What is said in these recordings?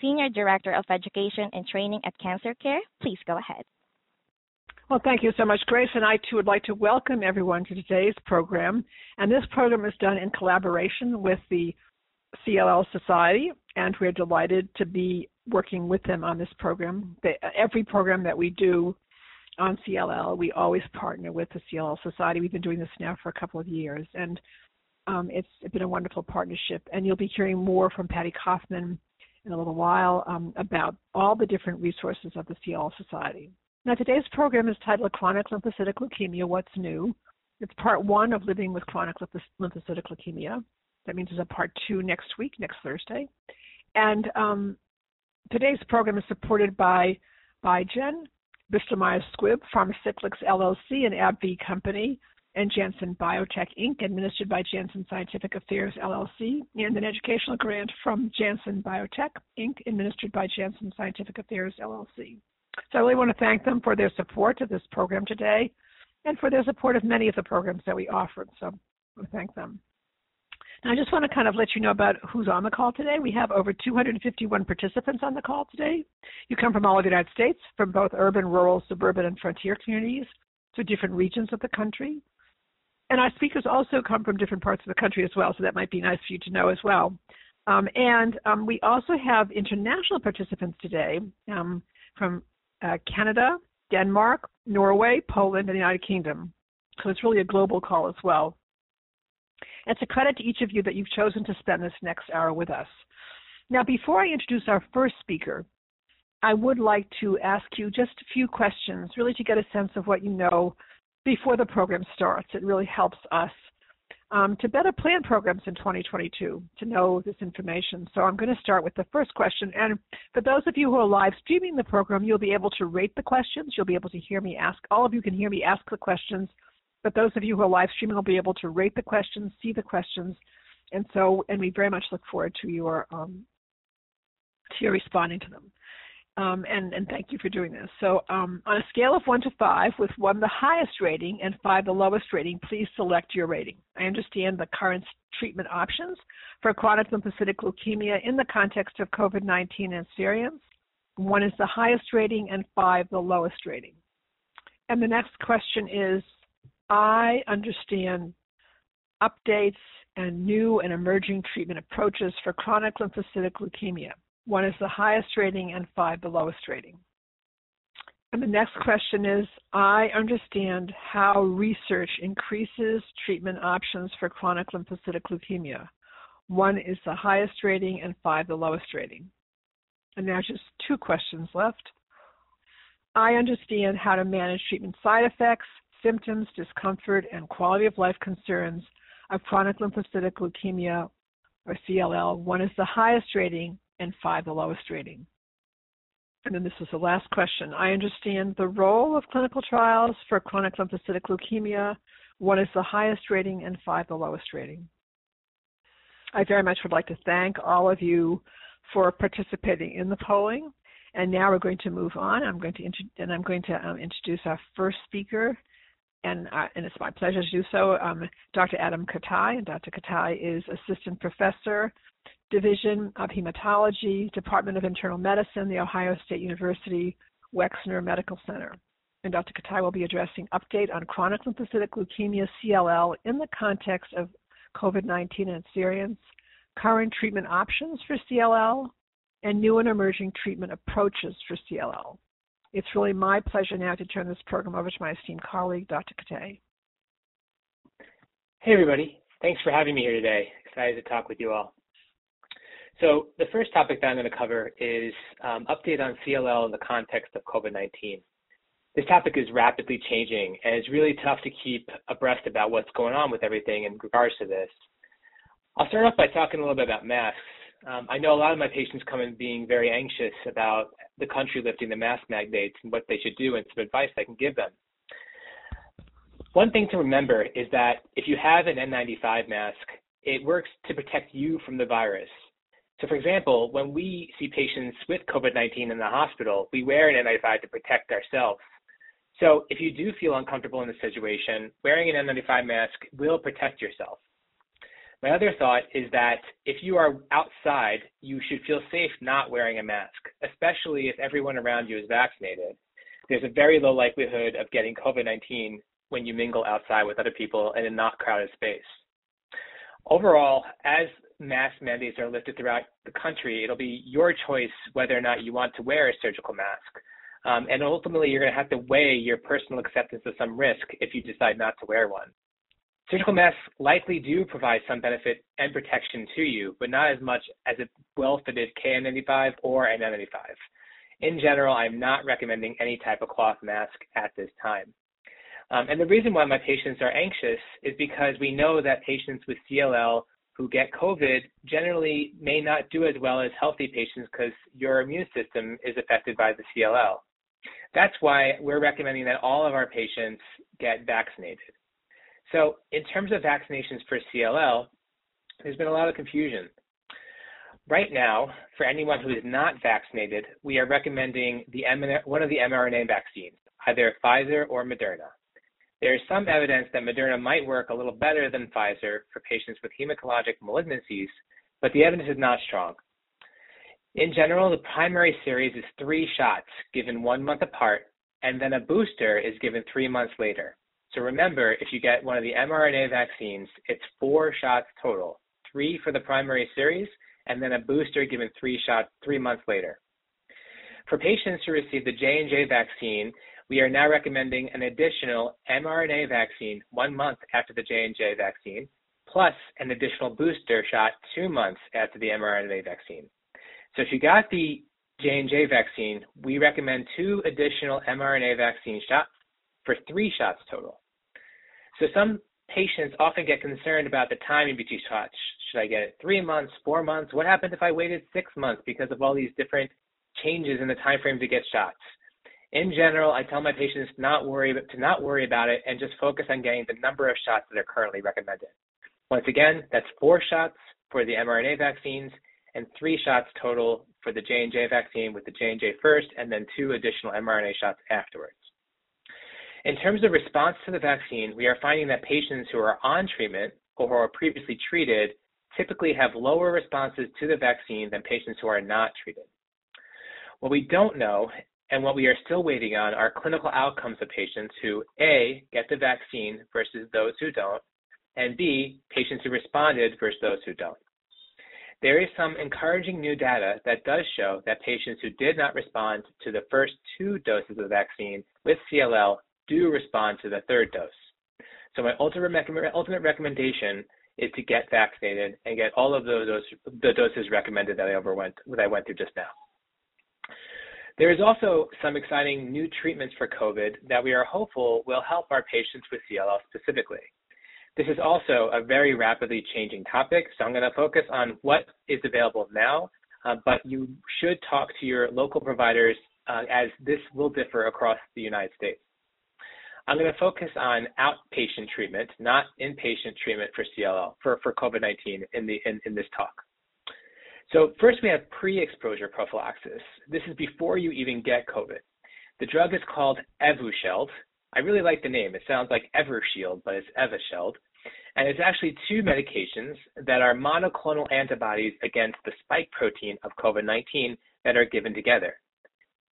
Senior Director of Education and Training at Cancer Care. Please go ahead. Well, thank you so much, Grace. And I too would like to welcome everyone to today's program. And this program is done in collaboration with the CLL Society, and we're delighted to be working with them on this program. every program that we do on CLL, we always partner with the CLL Society. We've been doing this now for a couple of years, and um, it's been a wonderful partnership. And you'll be hearing more from Patty Koffman in a little while um, about all the different resources of the CLL Society. Now, today's program is titled Chronic Lymphocytic Leukemia What's New? It's part one of Living with Chronic Lymphocytic Leukemia. That means there's a part two next week, next Thursday. And um, today's program is supported by Biogen, Bristol Myers Squibb, Pharmacyclics LLC, and AbbVie Company, and Janssen Biotech Inc., administered by Janssen Scientific Affairs LLC, and an educational grant from Janssen Biotech Inc., administered by Janssen Scientific Affairs LLC. So I really want to thank them for their support of this program today and for their support of many of the programs that we offered. So I thank them. Now, I just want to kind of let you know about who's on the call today. We have over 251 participants on the call today. You come from all of the United States, from both urban, rural, suburban, and frontier communities, to different regions of the country. And our speakers also come from different parts of the country as well, so that might be nice for you to know as well. Um, and um, we also have international participants today um, from uh, Canada, Denmark, Norway, Poland, and the United Kingdom. So it's really a global call as well. It's a credit to each of you that you've chosen to spend this next hour with us. Now, before I introduce our first speaker, I would like to ask you just a few questions, really to get a sense of what you know before the program starts. It really helps us um, to better plan programs in 2022 to know this information. So I'm going to start with the first question. And for those of you who are live streaming the program, you'll be able to rate the questions. You'll be able to hear me ask. All of you can hear me ask the questions. But those of you who are live streaming will be able to rate the questions, see the questions, and so and we very much look forward to your um, to your responding to them. Um, and, and, thank you for doing this. So, um, on a scale of one to five, with one the highest rating and five the lowest rating, please select your rating. I understand the current treatment options for chronic lymphocytic leukemia in the context of COVID 19 and variants. One is the highest rating and five the lowest rating. And the next question is I understand updates and new and emerging treatment approaches for chronic lymphocytic leukemia. One is the highest rating and five the lowest rating. And the next question is I understand how research increases treatment options for chronic lymphocytic leukemia. One is the highest rating and five the lowest rating. And now just two questions left. I understand how to manage treatment side effects, symptoms, discomfort, and quality of life concerns of chronic lymphocytic leukemia or CLL. One is the highest rating and five the lowest rating. And then this is the last question. I understand the role of clinical trials for chronic lymphocytic leukemia. One is the highest rating and five the lowest rating. I very much would like to thank all of you for participating in the polling. And now we're going to move on. I'm going to and I'm going to um, introduce our first speaker, and, uh, and, it's my pleasure to do so. Um, Dr. Adam Kittai, and Dr. Kittai is assistant professor Division of Hematology, Department of Internal Medicine, The Ohio State University Wexner Medical Center. And Dr. Kittai will be addressing update on chronic lymphocytic leukemia CLL in the context of COVID-19 and its variants, current treatment options for CLL, and new and emerging treatment approaches for CLL. It's really my pleasure now to turn this program over to my esteemed colleague, Dr. Kittai. Hey, everybody. Thanks for having me here today. Excited to talk with you all. So the first topic that I'm going to cover is um, update on CLL in the context of COVID-19. This topic is rapidly changing, and it's really tough to keep abreast about what's going on with everything in regards to this. I'll start off by talking a little bit about masks. Um, I know a lot of my patients come in being very anxious about the country lifting the mask mandates and what they should do and some advice I can give them. One thing to remember is that if you have an N95 mask, it works to protect you from the virus. So, for example, when we see patients with COVID 19 in the hospital, we wear an N95 to protect ourselves. So, if you do feel uncomfortable in this situation, wearing an N95 mask will protect yourself. My other thought is that if you are outside, you should feel safe not wearing a mask, especially if everyone around you is vaccinated. There's a very low likelihood of getting COVID 19 when you mingle outside with other people in a not crowded space. Overall, as mask mandates are lifted throughout the country, it'll be your choice whether or not you want to wear a surgical mask. Um, and ultimately, you're going to have to weigh your personal acceptance of some risk if you decide not to wear one. Surgical masks likely do provide some benefit and protection to you, but not as much as a well-fitted KN95 or N95. In general, I'm not recommending any type of cloth mask at this time. Um, and the reason why my patients are anxious is because we know that patients with CLL who get COVID generally may not do as well as healthy patients because your immune system is affected by the CLL. That's why we're recommending that all of our patients get vaccinated. So, in terms of vaccinations for CLL, there's been a lot of confusion. Right now, for anyone who is not vaccinated, we are recommending the one of the mRNA vaccines, either Pfizer or Moderna. There is some evidence that Moderna might work a little better than Pfizer for patients with hematologic malignancies, but the evidence is not strong. In general, the primary series is three shots given one month apart, and then a booster is given three months later. So remember, if you get one of the mRNA vaccines, it's four shots total, three for the primary series, and then a booster given three shots three months later. For patients who receive the J&J vaccine, we are now recommending an additional mRNA vaccine one month after the J&J vaccine, plus an additional booster shot two months after the mRNA vaccine. So if you got the J&J vaccine, we recommend two additional mRNA vaccine shots for three shots total. So some patients often get concerned about the timing between shots. Should I get it three months, four months? What happens if I waited six months because of all these different changes in the time frame to get shots? In general, I tell my patients not worry to not worry about it and just focus on getting the number of shots that are currently recommended. Once again, that's four shots for the mRNA vaccines and three shots total for the J&J vaccine with the J&J first and then two additional mRNA shots afterwards. In terms of response to the vaccine, we are finding that patients who are on treatment or who are previously treated typically have lower responses to the vaccine than patients who are not treated. What we don't know and what we are still waiting on are clinical outcomes of patients who A, get the vaccine versus those who don't, and B, patients who responded versus those who don't. There is some encouraging new data that does show that patients who did not respond to the first two doses of the vaccine with CLL do respond to the third dose. So my ultimate, recommendation is to get vaccinated and get all of those, the doses recommended that I overwent that I went through just now. There is also some exciting new treatments for COVID that we are hopeful will help our patients with CLL specifically. This is also a very rapidly changing topic, so I'm going to focus on what is available now, uh, but you should talk to your local providers uh, as this will differ across the United States. I'm going to focus on outpatient treatment, not inpatient treatment for CLL, for, for COVID-19 in, the, in, in this talk. So first we have pre-exposure prophylaxis. This is before you even get COVID. The drug is called Evusheld. I really like the name. It sounds like Evershield, but it's Evusheld. And it's actually two medications that are monoclonal antibodies against the spike protein of COVID-19 that are given together.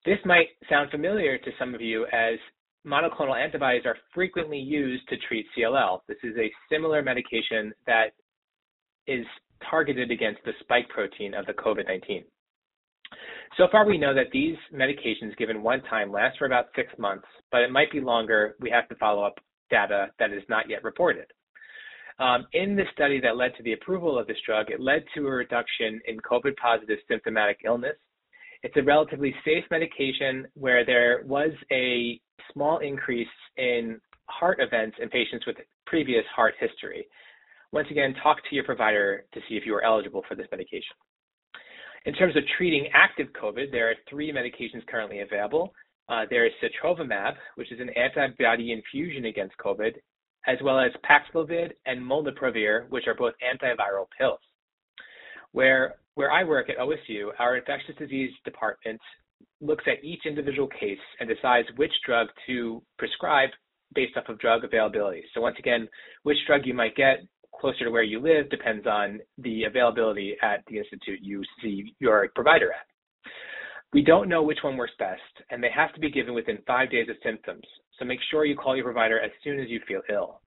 This might sound familiar to some of you as monoclonal antibodies are frequently used to treat CLL. This is a similar medication that is targeted against the spike protein of the COVID-19. So far, we know that these medications given one time last for about six months, but it might be longer. We have to follow up data that is not yet reported. Um, in the study that led to the approval of this drug, it led to a reduction in COVID positive symptomatic illness. It's a relatively safe medication where there was a small increase in heart events in patients with previous heart history. Once again, talk to your provider to see if you are eligible for this medication. In terms of treating active COVID, there are three medications currently available. Uh, there is sotrovimab, which is an antibody infusion against COVID, as well as Paxlovid and Molnupiravir, which are both antiviral pills. Where where I work at OSU, our infectious disease department looks at each individual case and decides which drug to prescribe based off of drug availability. So once again, which drug you might get closer to where you live depends on the availability at the institute you see your provider at. We don't know which one works best, and they have to be given within five days of symptoms. So make sure you call your provider as soon as you feel ill.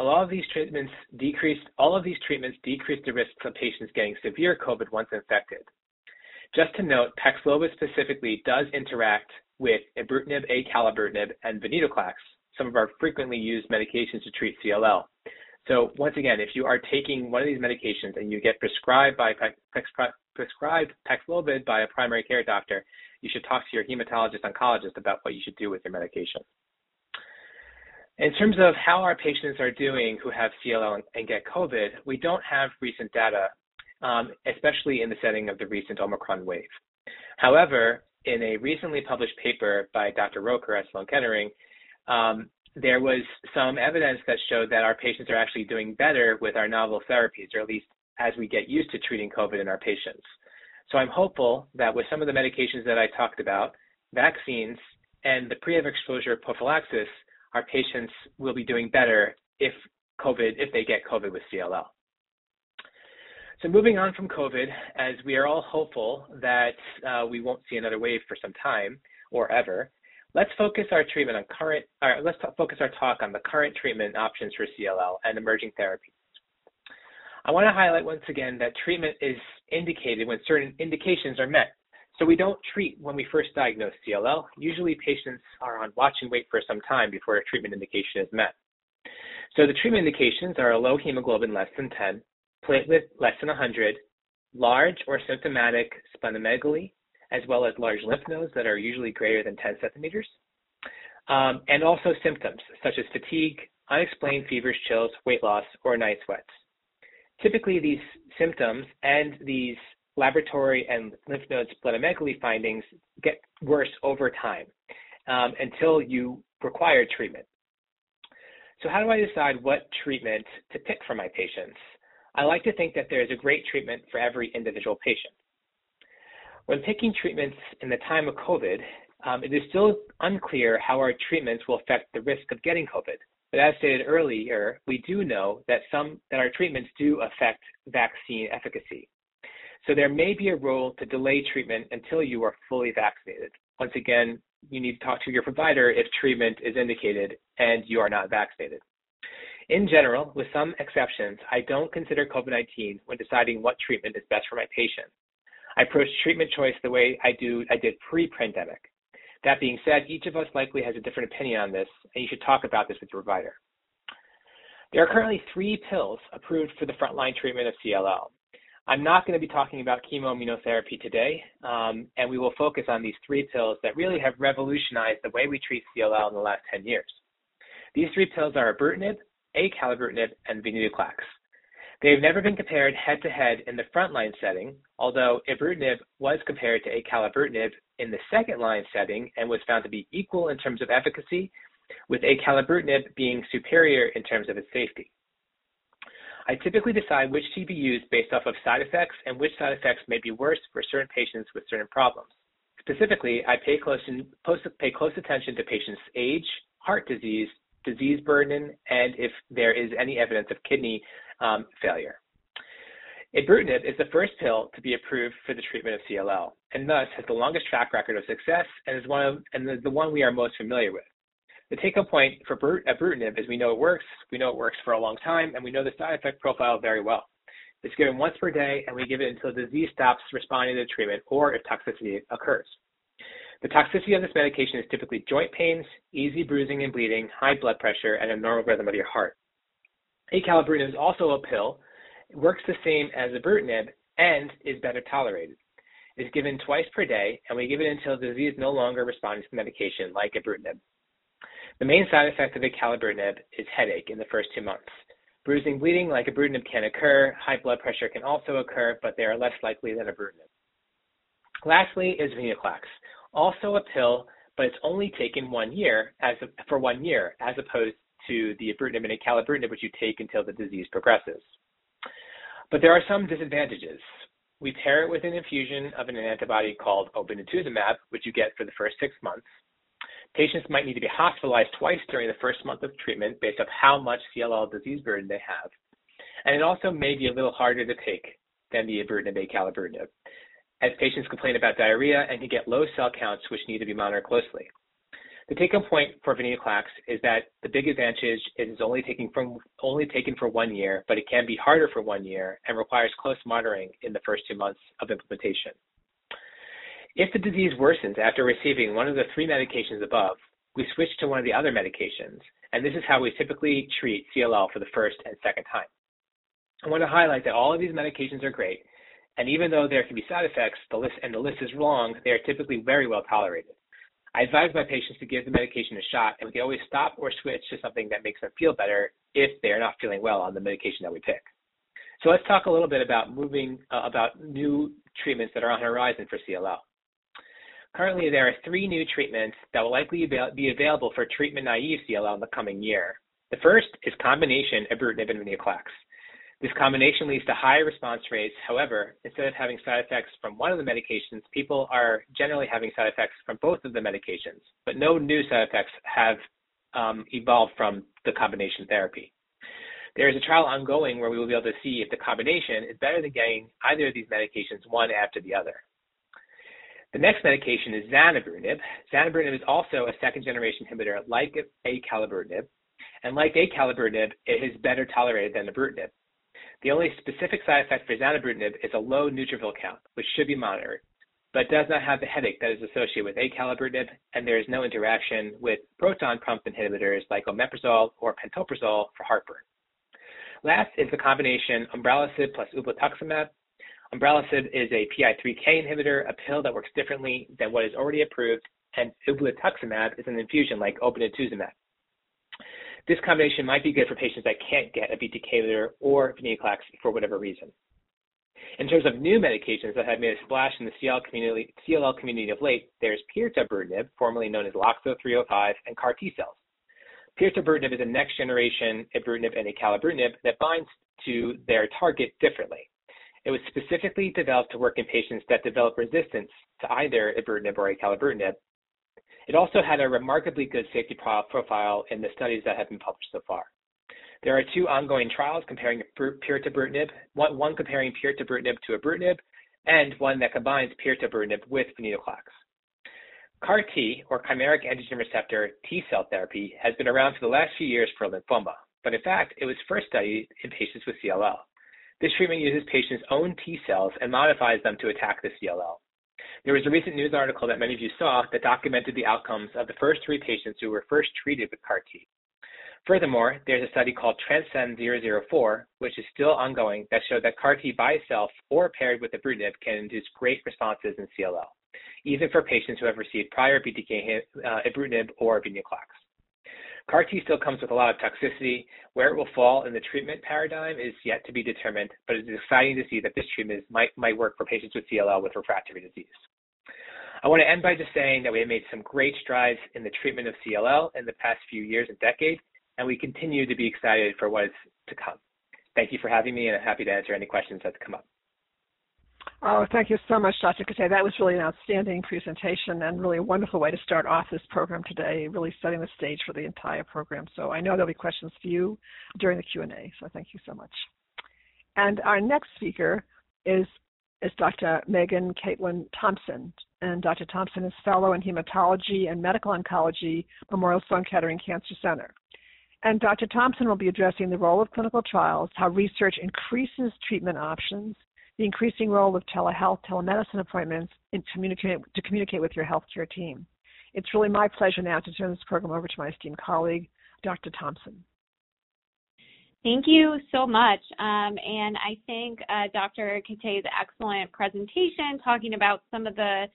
A lot of these treatments decrease, all of these treatments decrease the risks of patients getting severe COVID once infected. Just to note, Paxlovid specifically does interact with ibrutinib, acalabrutinib, and venetoclax, some of our frequently used medications to treat CLL. So once again, if you are taking one of these medications and you get prescribed by prescribed Paxlovid by a primary care doctor, you should talk to your hematologist oncologist about what you should do with your medication. In terms of how our patients are doing who have CLL and get COVID, we don't have recent data, um, especially in the setting of the recent Omicron wave. However, in a recently published paper by Dr. Roeker at Sloan Kettering, um, there was some evidence that showed that our patients are actually doing better with our novel therapies, or at least as we get used to treating COVID in our patients. So I'm hopeful that with some of the medications that I talked about, vaccines, and the pre-exposure prophylaxis, our patients will be doing better if COVID, if they get COVID with CLL. So moving on from COVID, as we are all hopeful that uh, we won't see another wave for some time or ever, let's focus our treatment on current, or let's focus our talk on the current treatment options for CLL and emerging therapies. I want to highlight once again that treatment is indicated when certain indications are met. So we don't treat when we first diagnose CLL. Usually patients are on watch and wait for some time before a treatment indication is met. So the treatment indications are a low hemoglobin less than 10, platelet less than 100, large or symptomatic splenomegaly, as well as large lymph nodes that are usually greater than 10 centimeters, um, and also symptoms such as fatigue, unexplained fevers, chills, weight loss, or night sweats. Typically, these symptoms and these laboratory and lymph node splenomegaly findings get worse over time um, until you require treatment. So how do I decide what treatment to pick for my patients? I like to think that there is a great treatment for every individual patient. When picking treatments in the time of COVID, um, it is still unclear how our treatments will affect the risk of getting COVID. But as stated earlier, we do know that some that our treatments do affect vaccine efficacy. So there may be a role to delay treatment until you are fully vaccinated. Once again, you need to talk to your provider if treatment is indicated and you are not vaccinated. In general, with some exceptions, I don't consider COVID-19 when deciding what treatment is best for my patient. I approach treatment choice the way I do I did pre-pandemic. That being said, each of us likely has a different opinion on this, and you should talk about this with your provider. There are currently three pills approved for the frontline treatment of CLL. I'm not going to be talking about chemoimmunotherapy today, um, and we will focus on these three pills that really have revolutionized the way we treat CLL in the last 10 years. These three pills are ibrutinib, acalabrutinib, and venetoclax. They have never been compared head to head in the frontline setting, although ibrutinib was compared to acalabrutinib in the second line setting and was found to be equal in terms of efficacy, with acalabrutinib being superior in terms of its safety. I typically decide which used based off of side effects and which side effects may be worse for certain patients with certain problems. Specifically, I pay close, pay close attention to patients' age, heart disease, disease burden, and if there is any evidence of kidney um, failure. Ibrutinib is the first pill to be approved for the treatment of CLL, and thus has the longest track record of success and is one of and the one we are most familiar with. The take-home point for ibrutinib is we know it works, we know it works for a long time, and we know the side effect profile very well. It's given once per day, and we give it until disease stops responding to the treatment or if toxicity occurs. The toxicity of this medication is typically joint pains, easy bruising and bleeding, high blood pressure, and abnormal rhythm of your heart. Acalabrutinib is also a pill. It works the same as ibrutinib and is better tolerated. It is given twice per day, and we give it until the disease no longer responds to medication like ibrutinib. The main side effect of acalabrutinib is headache in the first two months. Bruising, bleeding like ibrutinib can occur. High blood pressure can also occur, but they are less likely than ibrutinib. Lastly is venetoclax, also a pill, but it's only taken one year as for one year, as opposed to the ibrutinib and acalabrutinib, which you take until the disease progresses. But there are some disadvantages. We pair it with an infusion of an antibody called obinutuzumab, which you get for the first six months. Patients might need to be hospitalized twice during the first month of treatment based on how much CLL disease burden they have. And it also may be a little harder to take than the ibrutinib acalabrutinib, as patients complain about diarrhea and can get low cell counts which need to be monitored closely. The take-home point for venetoclax is that the big advantage is it's only taken from only taken for one year, but it can be harder for one year and requires close monitoring in the first two months of implementation. If the disease worsens after receiving one of the three medications above, we switch to one of the other medications, and this is how we typically treat CLL for the first and second time. I want to highlight that all of these medications are great, and even though there can be side effects, the list and the list is long, they are typically very well tolerated. I advise my patients to give the medication a shot, and we always stop or switch to something that makes them feel better if they are not feeling well on the medication that we pick. So let's talk a little bit about moving uh, about new treatments that are on the horizon for CLL. Currently, there are three new treatments that will likely be available for treatment-naive CLL in the coming year. The first is combination ibrutinib and venetoclax. This combination leads to high response rates. However, instead of having side effects from one of the medications, people are generally having side effects from both of the medications, but no new side effects have um, evolved from the combination therapy. There is a trial ongoing where we will be able to see if the combination is better than getting either of these medications one after the other. The next medication is zanubrutinib. Zanubrutinib is also a second generation inhibitor like acalabrutinib, and like acalabrutinib, it is better tolerated than ibrutinib. The only specific side effect for zanubrutinib is a low neutrophil count, which should be monitored, but does not have the headache that is associated with acalabrutinib, and there is no interaction with proton pump inhibitors like omeprazole or pantoprazole for heartburn. Last is the combination umbralisib plus ublituximab. Umbralisib is a PI3K inhibitor, a pill that works differently than what is already approved, and ublituximab is an infusion like obinutuzumab. This combination might be good for patients that can't get a BTK inhibitor or venetoclax for whatever reason. In terms of new medications that have made a splash in the CLL community, CLL community of late, there's pirtobrutinib, formerly known as LOXO 305, and CAR T cells. Pirtobrutinib is a next generation ibrutinib and acalabrutinib that binds to their target differently. It was specifically developed to work in patients that develop resistance to either ibrutinib or acalabrutinib, it also had a remarkably good safety profile in the studies that have been published so far. There are two ongoing trials comparing pirtobrutinib, one, one comparing pirtobrutinib to ibrutinib, and one that combines pirtobrutinib with venetoclax. CAR T, or chimeric antigen receptor T cell therapy, has been around for the last few years for lymphoma, but in fact, it was first studied in patients with CLL. This treatment uses patients' own T cells and modifies them to attack the CLL. There was a recent news article that many of you saw that documented the outcomes of the first three patients who were first treated with CAR T. Furthermore, there's a study called Transcend 004, which is still ongoing, that showed that CAR T by itself or paired with ibrutinib can induce great responses in CLL, even for patients who have received prior BTK uh, ibrutinib or venetoclax. CAR T still comes with a lot of toxicity. Where it will fall in the treatment paradigm is yet to be determined, but it is exciting to see that this treatment might, might work for patients with CLL with refractory disease. I want to end by just saying that we have made some great strides in the treatment of CLL in the past few years and decades, and we continue to be excited for what is to come. Thank you for having me, and I'm happy to answer any questions that come up. Oh, thank you so much, Dr. Kittai. That was really an outstanding presentation and really a wonderful way to start off this program today, really setting the stage for the entire program. So I know there'll be questions for you during the Q&A, so thank you so much. And our next speaker is, is Dr. Meghan Caitlin Thompson. And Dr. Thompson is Fellow in Hematology and Medical Oncology, Memorial Sloan Kettering Cancer Center. And Dr. Thompson will be addressing the role of clinical trials, how research increases treatment options, the increasing role of telehealth, telemedicine appointments in communicate, to communicate with your healthcare team. It's really my pleasure now to turn this program over to my esteemed colleague, Dr. Thompson. Thank you so much. Um, and I think uh, Dr. Kittai's excellent presentation talking about some of the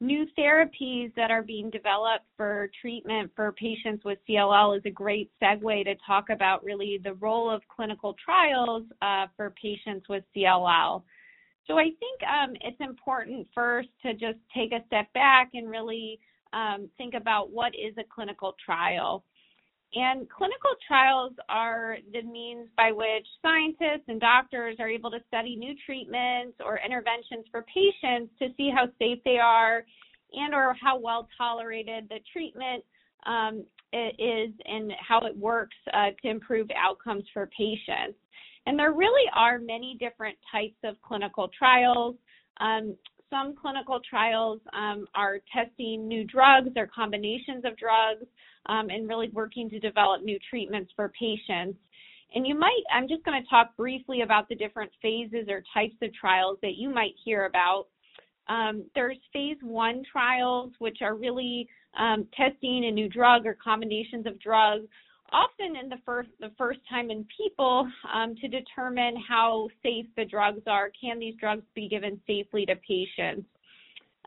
new therapies that are being developed for treatment for patients with CLL is a great segue to talk about really the role of clinical trials uh, for patients with CLL. So I think um, it's important first to just take a step back and really um, think about what is a clinical trial. And clinical trials are the means by which scientists and doctors are able to study new treatments or interventions for patients to see how safe they are and or how well tolerated the treatment um, is and how it works uh, to improve outcomes for patients. And there really are many different types of clinical trials. Um, some clinical trials um, are testing new drugs or combinations of drugs um, and really working to develop new treatments for patients. And you might, I'm just going to talk briefly about the different phases or types of trials that you might hear about. Um, there's phase one trials, which are really um, testing a new drug or combinations of drugs, often in the first the first time in people um, to determine how safe the drugs are. Can these drugs be given safely to patients?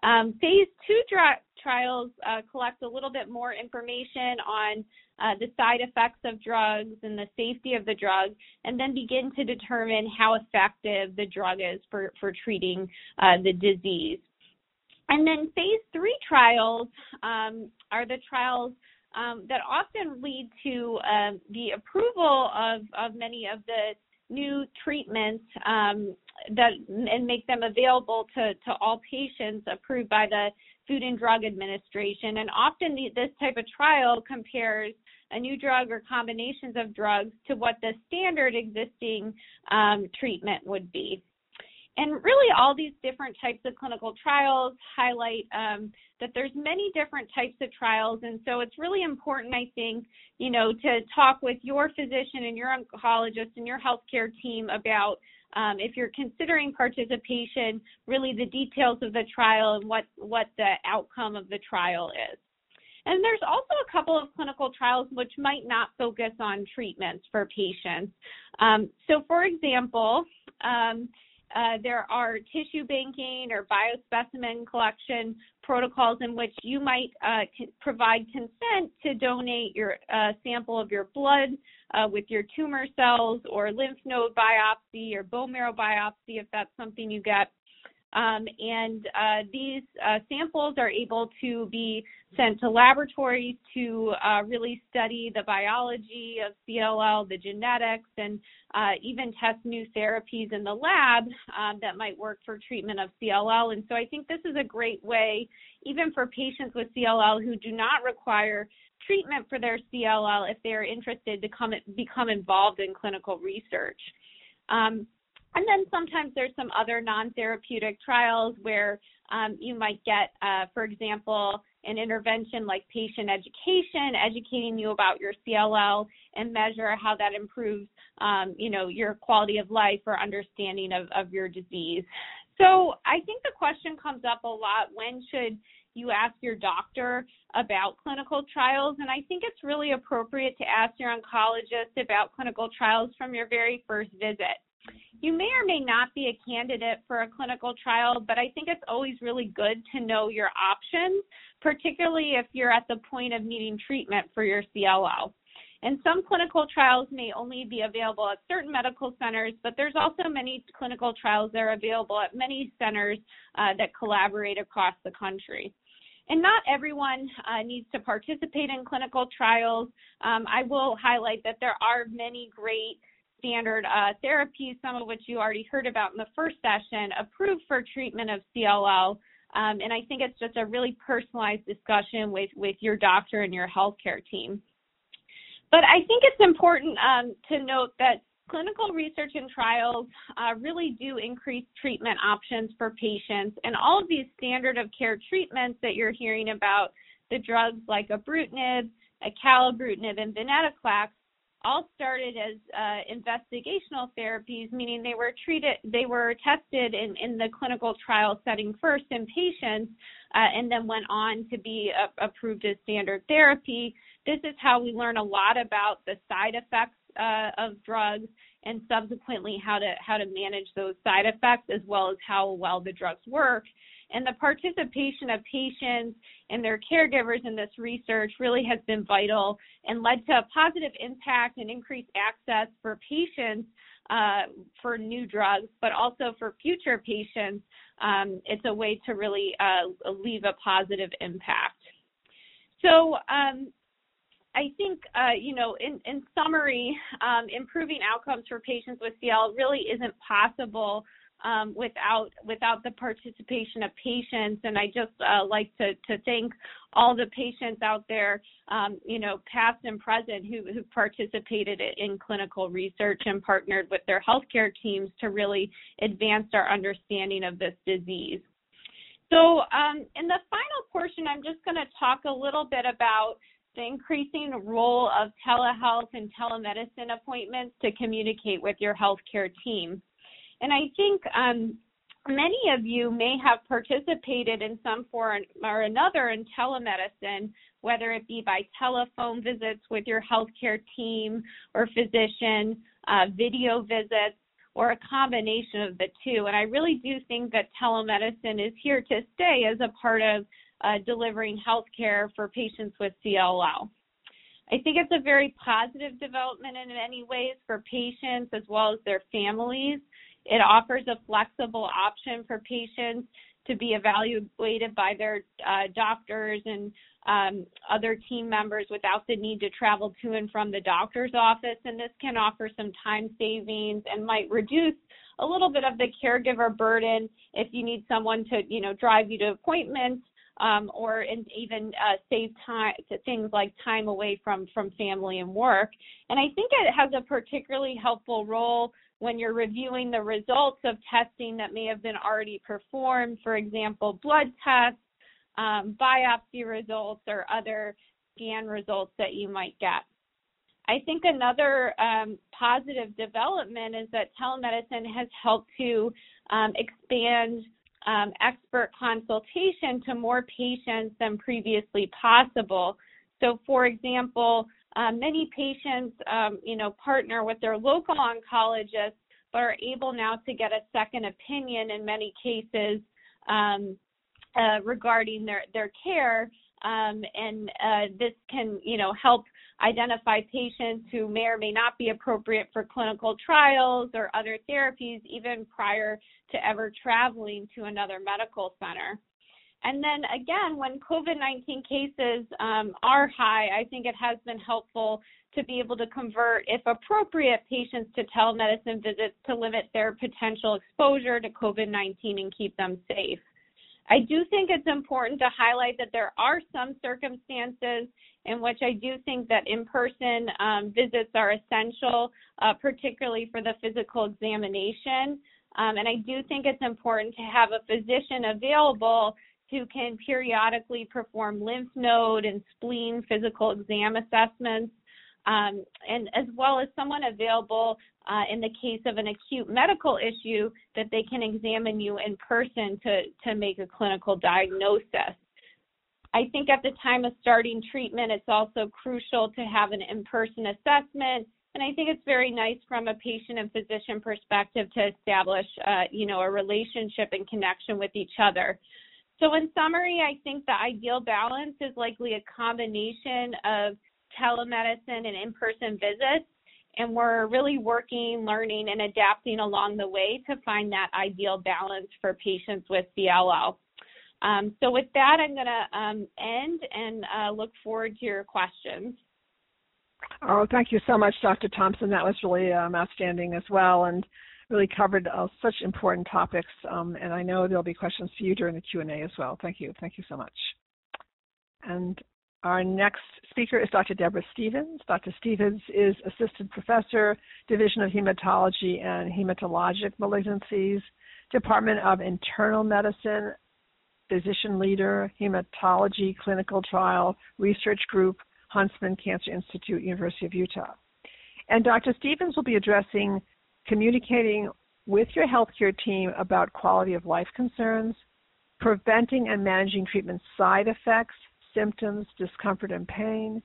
Um, phase two dra- trials uh, collect a little bit more information on uh, the side effects of drugs and the safety of the drug, and then begin to determine how effective the drug is for, for treating uh, the disease. And then phase three trials um, are the trials um, that often lead to uh, the approval of, of many of the new treatments um, that and make them available to, to all patients approved by the Food and Drug Administration. And often the, this type of trial compares a new drug or combinations of drugs to what the standard existing um, treatment would be. And really, all these different types of clinical trials highlight um, that there's many different types of trials, and so it's really important, I think, you know, to talk with your physician and your oncologist and your healthcare team about um, if you're considering participation, really the details of the trial and what what the outcome of the trial is. And there's also a couple of clinical trials which might not focus on treatments for patients. Um, so, for example, um, uh, there are tissue banking or biospecimen collection protocols in which you might uh, provide consent to donate your uh, sample of your blood uh, with your tumor cells or lymph node biopsy or bone marrow biopsy if that's something you get um, and uh, these uh, samples are able to be sent to laboratories to uh, really study the biology of CLL, the genetics, and uh, even test new therapies in the lab um, that might work for treatment of CLL. And so I think this is a great way, even for patients with CLL who do not require treatment for their CLL, if they are interested to come, become involved in clinical research. Um, and then sometimes there's some other non-therapeutic trials where um, you might get, uh, for example, an intervention like patient education, educating you about your CLL and measure how that improves, um, you know, your quality of life or understanding of, of your disease. So I think the question comes up a lot, when should you ask your doctor about clinical trials? And I think it's really appropriate to ask your oncologist about clinical trials from your very first visit you may or may not be a candidate for a clinical trial, but I think it's always really good to know your options, particularly if you're at the point of needing treatment for your CLL. And some clinical trials may only be available at certain medical centers, but there's also many clinical trials that are available at many centers uh, that collaborate across the country. And not everyone uh, needs to participate in clinical trials. Um, I will highlight that there are many great standard uh, therapies, some of which you already heard about in the first session, approved for treatment of CLL. Um, and I think it's just a really personalized discussion with, with your doctor and your healthcare team. But I think it's important um, to note that clinical research and trials uh, really do increase treatment options for patients. And all of these standard of care treatments that you're hearing about, the drugs like ibrutinib, acalabrutinib, and venetoclax, all started as uh, investigational therapies, meaning they were treated, they were tested in, in the clinical trial setting first in patients, uh, and then went on to be uh, approved as standard therapy. This is how we learn a lot about the side effects uh, of drugs and subsequently how to how to manage those side effects as well as how well the drugs work. And the participation of patients and their caregivers in this research really has been vital and led to a positive impact and increased access for patients uh, for new drugs, but also for future patients, um, it's a way to really uh, leave a positive impact. So um, I think, uh, you know, in, in summary, um, improving outcomes for patients with CL really isn't possible um, without without the participation of patients. And I just uh, like to to thank all the patients out there, um, you know, past and present, who who participated in clinical research and partnered with their healthcare teams to really advance our understanding of this disease. So, um, in the final portion, I'm just going to talk a little bit about the increasing role of telehealth and telemedicine appointments to communicate with your healthcare team. And I think um, many of you may have participated in some form or another in telemedicine, whether it be by telephone visits with your healthcare team or physician, uh, video visits, or a combination of the two. And I really do think that telemedicine is here to stay as a part of uh, delivering healthcare for patients with CLL. I think it's a very positive development in many ways for patients as well as their families. It offers a flexible option for patients to be evaluated by their uh, doctors and um, other team members without the need to travel to and from the doctor's office. And this can offer some time savings and might reduce a little bit of the caregiver burden if you need someone to, you know, drive you to appointments um, or in, even uh, save time to things like time away from from family and work. And I think it has a particularly helpful role when you're reviewing the results of testing that may have been already performed, for example, blood tests, um, biopsy results, or other scan results that you might get. I think another um, positive development is that telemedicine has helped to um, expand um, expert consultation to more patients than previously possible. So, for example, uh, many patients, um, you know, partner with their local oncologist, but are able now to get a second opinion in many cases um, uh, regarding their their care, um, and uh, this can, you know, help identify patients who may or may not be appropriate for clinical trials or other therapies, even prior to ever traveling to another medical center. And then again, when COVID 19 cases um, are high, I think it has been helpful to be able to convert, if appropriate, patients to telemedicine visits to limit their potential exposure to COVID 19 and keep them safe. I do think it's important to highlight that there are some circumstances in which I do think that in person um, visits are essential, uh, particularly for the physical examination. Um, and I do think it's important to have a physician available who can periodically perform lymph node and spleen physical exam assessments, um, and as well as someone available uh, in the case of an acute medical issue that they can examine you in person to, to make a clinical diagnosis. I think at the time of starting treatment, it's also crucial to have an in person assessment. And I think it's very nice from a patient and physician perspective to establish, uh, you know, a relationship and connection with each other. So, in summary, I think the ideal balance is likely a combination of telemedicine and in person visits. And we're really working, learning, and adapting along the way to find that ideal balance for patients with CLL. Um, so, with that, I'm going to um, end and uh, look forward to your questions. Oh, thank you so much, Dr. Thompson. That was really um, outstanding as well. And really covered uh, such important topics, um, and I know there'll be questions for you during the Q&A as well. Thank you. Thank you so much. And our next speaker is Dr. Deborah Stephens. Dr. Stephens is Assistant Professor, Division of Hematology and Hematologic Malignancies, Department of Internal Medicine, Physician Leader, Hematology Clinical Trial Research Group, Huntsman Cancer Institute, University of Utah. And Dr. Stephens will be addressing communicating with your healthcare team about quality of life concerns, preventing and managing treatment side effects, symptoms, discomfort, and pain,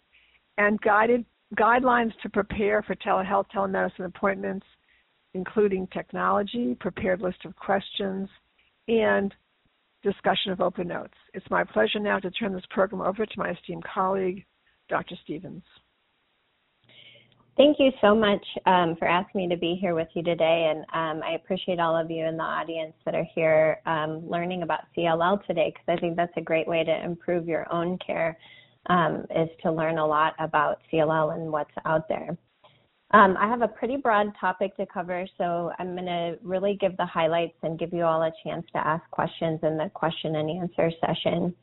and guided guidelines to prepare for telehealth telemedicine appointments, including technology, prepared list of questions, and discussion of open notes. It's my pleasure now to turn this program over to my esteemed colleague, Dr. Stephens. Thank you so much um, for asking me to be here with you today. And um, I appreciate all of you in the audience that are here um, learning about CLL today, because I think that's a great way to improve your own care, um, is to learn a lot about CLL and what's out there. Um, I have a pretty broad topic to cover, so I'm going to really give the highlights and give you all a chance to ask questions in the question and answer session.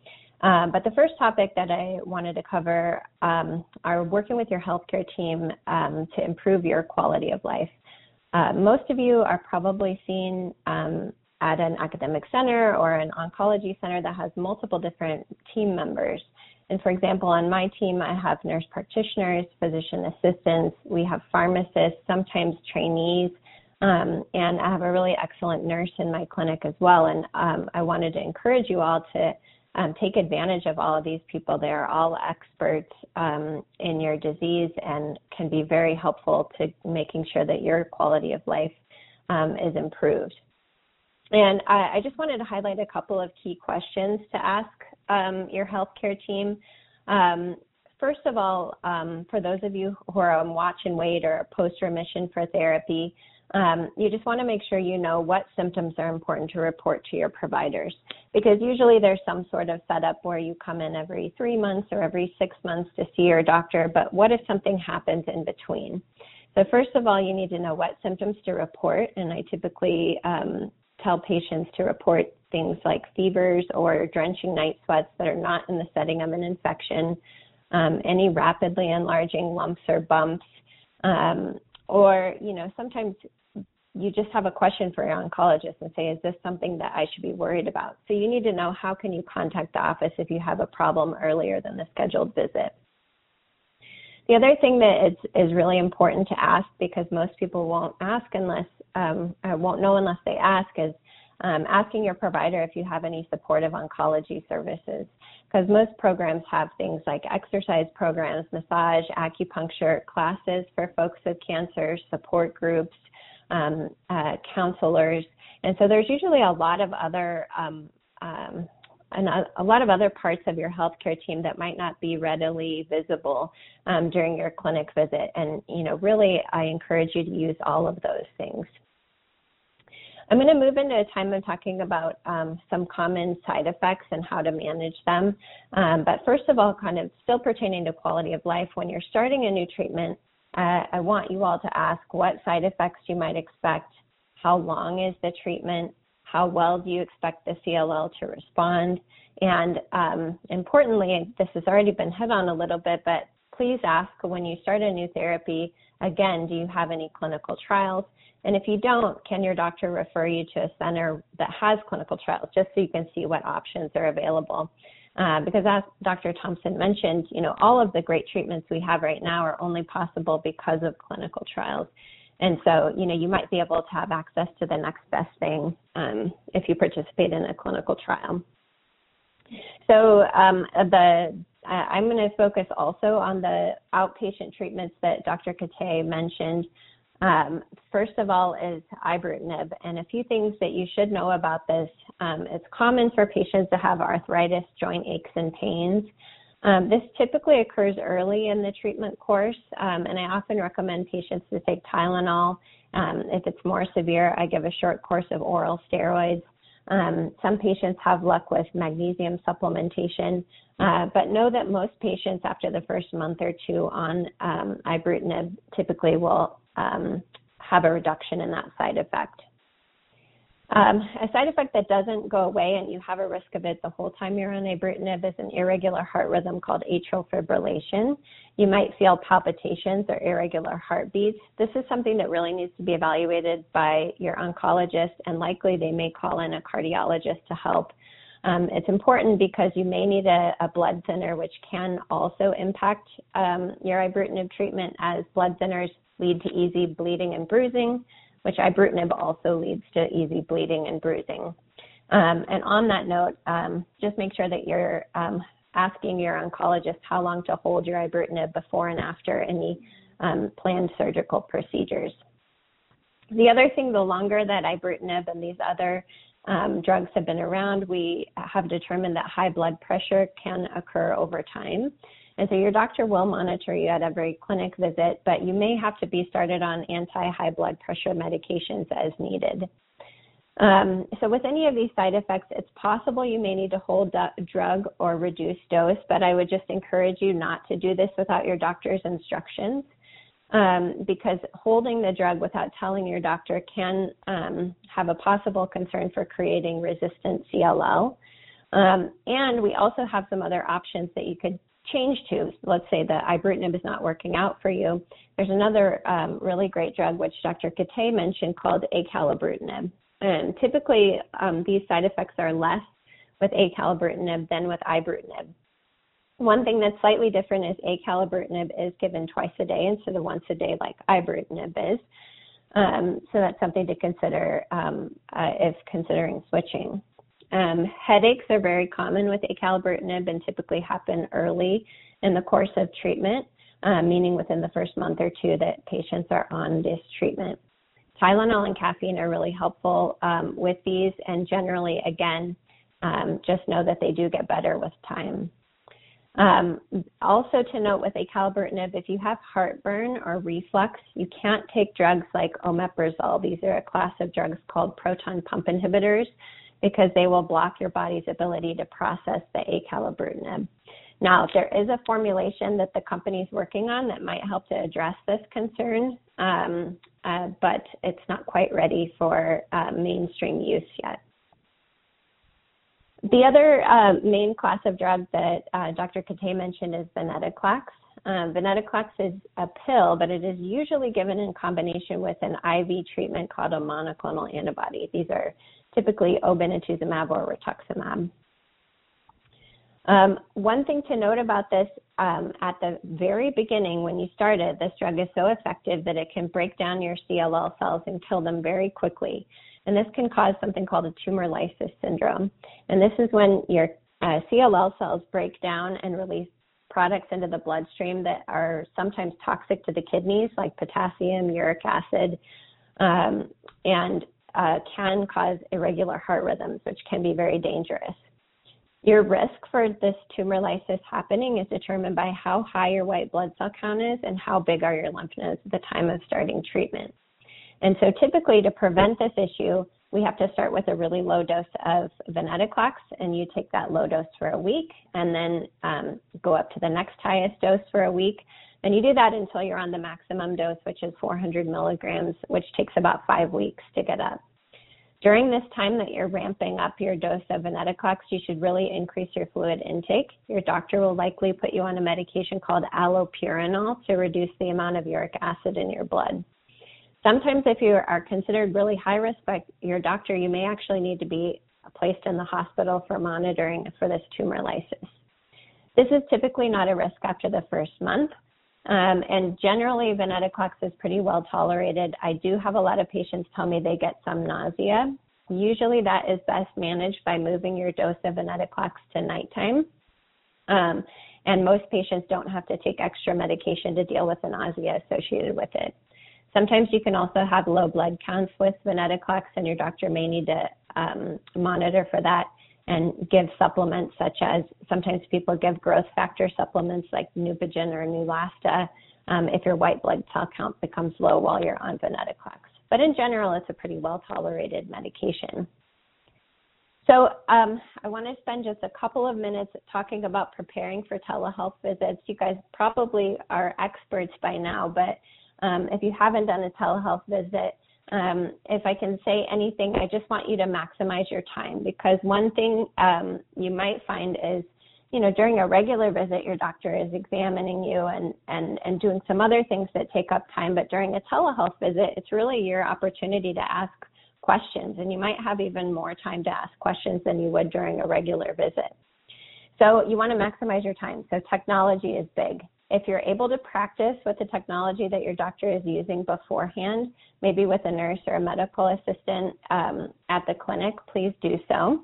Um, but the first topic that I wanted to cover um, are working with your healthcare team um, to improve your quality of life. Uh, most of you are probably seen um, at an academic center or an oncology center that has multiple different team members. And for example, on my team, I have nurse practitioners, physician assistants, we have pharmacists, sometimes trainees, um, and I have a really excellent nurse in my clinic as well. And um, I wanted to encourage you all to um, take advantage of all of these people. They are all experts um, in your disease and can be very helpful to making sure that your quality of life um, is improved. And I, I, just wanted to highlight a couple of key questions to ask um, your healthcare team. Um, first of all, um, for those of you who are on watch and wait or post remission for therapy, um, you just want to make sure you know what symptoms are important to report to your providers because usually there's some sort of setup where you come in every three months or every six months to see your doctor, but what if something happens in between? So, first of all, you need to know what symptoms to report, and I typically um, tell patients to report things like fevers or drenching night sweats that are not in the setting of an infection, um, any rapidly enlarging lumps or bumps, um, or you know sometimes you just have a question for your oncologist and say, is this something that I should be worried about? So you need to know how can you contact the office if you have a problem earlier than the scheduled visit. The other thing that is, is really important to ask because most people won't ask unless um, won't know unless they ask is um, asking your provider if you have any supportive oncology services. Because most programs have things like exercise programs, massage, acupuncture, classes for folks with cancer, support groups, um, uh, counselors. And so there's usually a lot of other um, um, and a, a, lot of other parts of your healthcare team that might not be readily visible um, during your clinic visit. And you know, really, I encourage you to use all of those things. I'm going to move into a time of talking about um, some common side effects and how to manage them. Um, but first of all, kind of still pertaining to quality of life, when you're starting a new treatment, uh, I want you all to ask what side effects you might expect, how long is the treatment, how well do you expect the CLL to respond, and um, importantly, this has already been hit on a little bit, but please ask when you start a new therapy, again, do you have any clinical trials? And if you don't, can your doctor refer you to a center that has clinical trials just so you can see what options are available? Uh, because as Dr. Thompson mentioned, you know, all of the great treatments we have right now are only possible because of clinical trials. And so, you know, you might be able to have access to the next best thing um, if you participate in a clinical trial. So um, the I'm going to focus also on the outpatient treatments that Dr. Kittai mentioned. Um, first of all is ibrutinib, and a few things that you should know about this. Um, it's common for patients to have arthritis, joint aches, and pains. Um, this typically occurs early in the treatment course, um, and I often recommend patients to take Tylenol. Um, if it's more severe, I give a short course of oral steroids. Um, some patients have luck with magnesium supplementation, uh, but know that most patients after the first month or two on um, ibrutinib typically will um, have a reduction in that side effect. Um, a side effect that doesn't go away and you have a risk of it the whole time you're on ibrutinib is an irregular heart rhythm called atrial fibrillation. You might feel palpitations or irregular heartbeats. This is something that really needs to be evaluated by your oncologist and likely they may call in a cardiologist to help. Um, it's important because you may need a, a, blood thinner, which can also impact um, your ibrutinib treatment as blood thinners lead to easy bleeding and bruising, which ibrutinib also leads to easy bleeding and bruising. Um, and on that note, um, just make sure that you're um, asking your oncologist how long to hold your ibrutinib before and after any um, planned surgical procedures. The other thing, the longer that ibrutinib and these other um, drugs have been around, we have determined that high blood pressure can occur over time. And so your doctor will monitor you at every clinic visit, but you may have to be started on anti high blood pressure medications as needed. Um, so with any of these side effects, it's possible you may need to hold drug or reduce dose, but I would just encourage you not to do this without your doctor's instructions. Um, because holding the drug without telling your doctor can um, have a possible concern for creating resistant CLL. Um, and we also have some other options that you could change to. Let's say the ibrutinib is not working out for you. There's another um, really great drug, which Dr. Kittai mentioned, called acalabrutinib. And typically, um, these side effects are less with acalabrutinib than with ibrutinib. One thing that's slightly different is acalabrutinib is given twice a day instead of once a day like ibrutinib is. Um, so that's something to consider um, uh, if considering switching. Um, headaches are very common with acalabrutinib and typically happen early in the course of treatment, uh, meaning within the first month or two that patients are on this treatment. Tylenol and caffeine are really helpful um, with these, and generally, again, um, just know that they do get better with time. Um, also to note with acalabrutinib, if you have heartburn or reflux, you can't take drugs like omeprazole. These are a class of drugs called proton pump inhibitors because they will block your body's ability to process the acalabrutinib. Now, there is a formulation that the company is working on that might help to address this concern, um, uh, but it's not quite ready for uh, mainstream use yet. The other uh, main class of drug that uh, Dr. Kittai mentioned is venetoclax. Um, venetoclax is a pill, but it is usually given in combination with an IV treatment called a monoclonal antibody. These are typically obinutuzumab or rituximab. Um, one thing to note about this um, at the very beginning, when you started, this drug is so effective that it can break down your CLL cells and kill them very quickly. And this can cause something called a tumor lysis syndrome. And this is when your uh, CLL cells break down and release products into the bloodstream that are sometimes toxic to the kidneys, like potassium, uric acid, um, and uh, can cause irregular heart rhythms, which can be very dangerous. Your risk for this tumor lysis happening is determined by how high your white blood cell count is and how big are your lymph nodes at the time of starting treatment. And so typically to prevent this issue, we have to start with a really low dose of venetoclax, and you take that low dose for a week, and then um, go up to the next highest dose for a week. And you do that until you're on the maximum dose, which is 400 milligrams, which takes about five weeks to get up. During this time that you're ramping up your dose of venetoclax, you should really increase your fluid intake. Your doctor will likely put you on a medication called allopurinol to reduce the amount of uric acid in your blood. Sometimes, if you are considered really high risk by your doctor, you may actually need to be placed in the hospital for monitoring for this tumor lysis. This is typically not a risk after the first month, um, and generally, venetoclax is pretty well tolerated. I do have a lot of patients tell me they get some nausea. Usually, that is best managed by moving your dose of venetoclax to nighttime. Um, and most patients don't have to take extra medication to deal with the nausea associated with it. Sometimes you can also have low blood counts with venetoclax, and your doctor may need to um, monitor for that and give supplements such as sometimes people give growth factor supplements like Neupogen or Neulasta um, if your white blood cell count becomes low while you're on venetoclax. But in general, it's a pretty well tolerated medication. So um, I want to spend just a couple of minutes talking about preparing for telehealth visits. You guys probably are experts by now, but um, if you haven't done a telehealth visit, um, if I can say anything, I just want you to maximize your time because one thing um, you might find is, you know, during a regular visit, your doctor is examining you and, and, and doing some other things that take up time. But during a telehealth visit, it's really your opportunity to ask questions, and you might have even more time to ask questions than you would during a regular visit. So you want to maximize your time. So technology is big. If you're able to practice with the technology that your doctor is using beforehand, maybe with a nurse or a medical assistant um, at the clinic, please do so.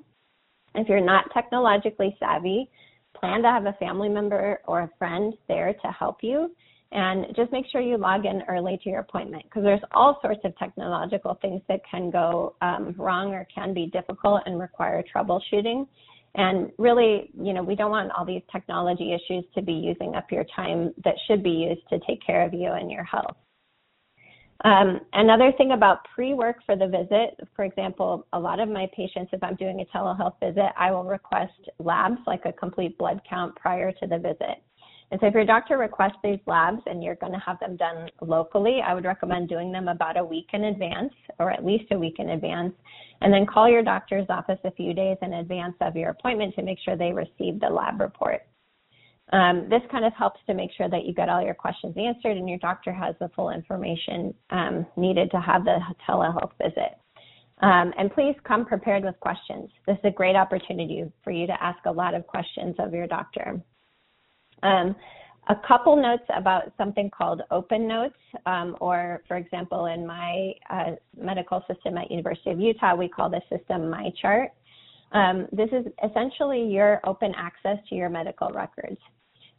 If you're not technologically savvy, plan to have a family member or a friend there to help you. And just make sure you log in early to your appointment because there's all sorts of technological things that can go um, wrong or can be difficult and require troubleshooting. And really, you know, we don't want all these technology issues to be using up your time that should be used to take care of you and your health. Um, another thing about pre-work for the visit, for example, a lot of my patients, if I'm doing a telehealth visit, I will request labs like a complete blood count prior to the visit. And so if your doctor requests these labs and you're going to have them done locally, I would recommend doing them about a week in advance or at least a week in advance. And then call your doctor's office a few days in advance of your appointment to make sure they receive the lab report. Um, this kind of helps to make sure that you get all your questions answered and your doctor has the full information um, needed to have the telehealth visit. Um, and please come prepared with questions. This is a great opportunity for you to ask a lot of questions of your doctor. Um, a couple notes about something called Open Notes, um, or for example, in my uh, medical system at University of Utah, we call this system MyChart. Um, this is essentially your open access to your medical records.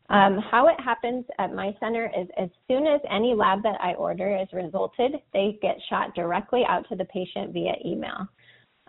Um, how it happens at my center is as soon as any lab that I order is resulted, they get shot directly out to the patient via email.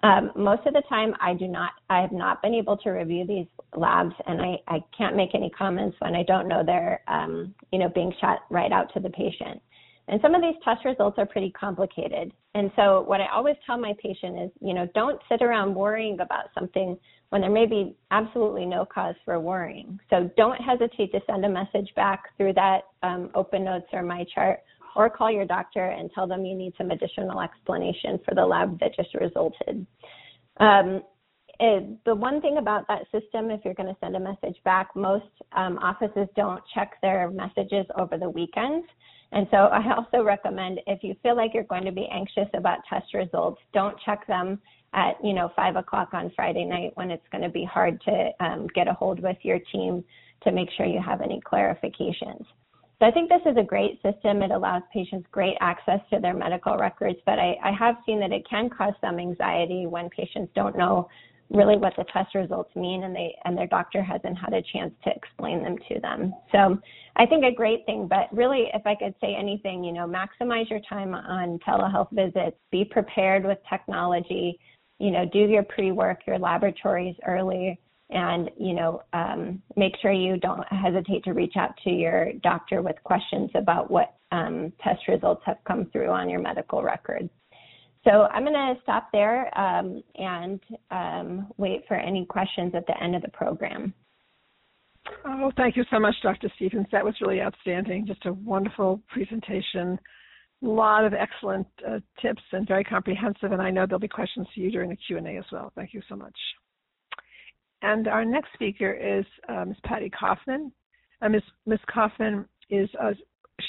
Um, most of the time, I do not. I have not been able to review these labs, and I, I can't make any comments when I don't know they're, um, you know, being shot right out to the patient. And some of these test results are pretty complicated. And so, what I always tell my patient is, you know, don't sit around worrying about something when there may be absolutely no cause for worrying. So, don't hesitate to send a message back through that um, Open Notes or My Chart or call your doctor and tell them you need some additional explanation for the lab that just resulted. Um, it, the one thing about that system, if you're going to send a message back, most um, offices don't check their messages over the weekends. And so I also recommend if you feel like you're going to be anxious about test results, don't check them at you know five o'clock on Friday night when it's going to be hard to um, get a hold with your team to make sure you have any clarifications. So I think this is a great system. It allows patients great access to their medical records, but I, I have seen that it can cause some anxiety when patients don't know really what the test results mean and they and their doctor hasn't had a chance to explain them to them. So I think a great thing, but really if I could say anything, you know, maximize your time on telehealth visits, be prepared with technology, you know, do your pre-work, your laboratories early and you know um, make sure you don't hesitate to reach out to your doctor with questions about what um, test results have come through on your medical record. So I'm going to stop there um, and um, wait for any questions at the end of the program. Oh, thank you so much, Dr. Stephens. That was really outstanding. Just a wonderful presentation. A lot of excellent uh, tips and very comprehensive. And I know there'll be questions for you during the Q&A as well. Thank you so much. And our next speaker is uh, Ms. Patty Koffman. Uh, Ms. Ms. Koffman is a,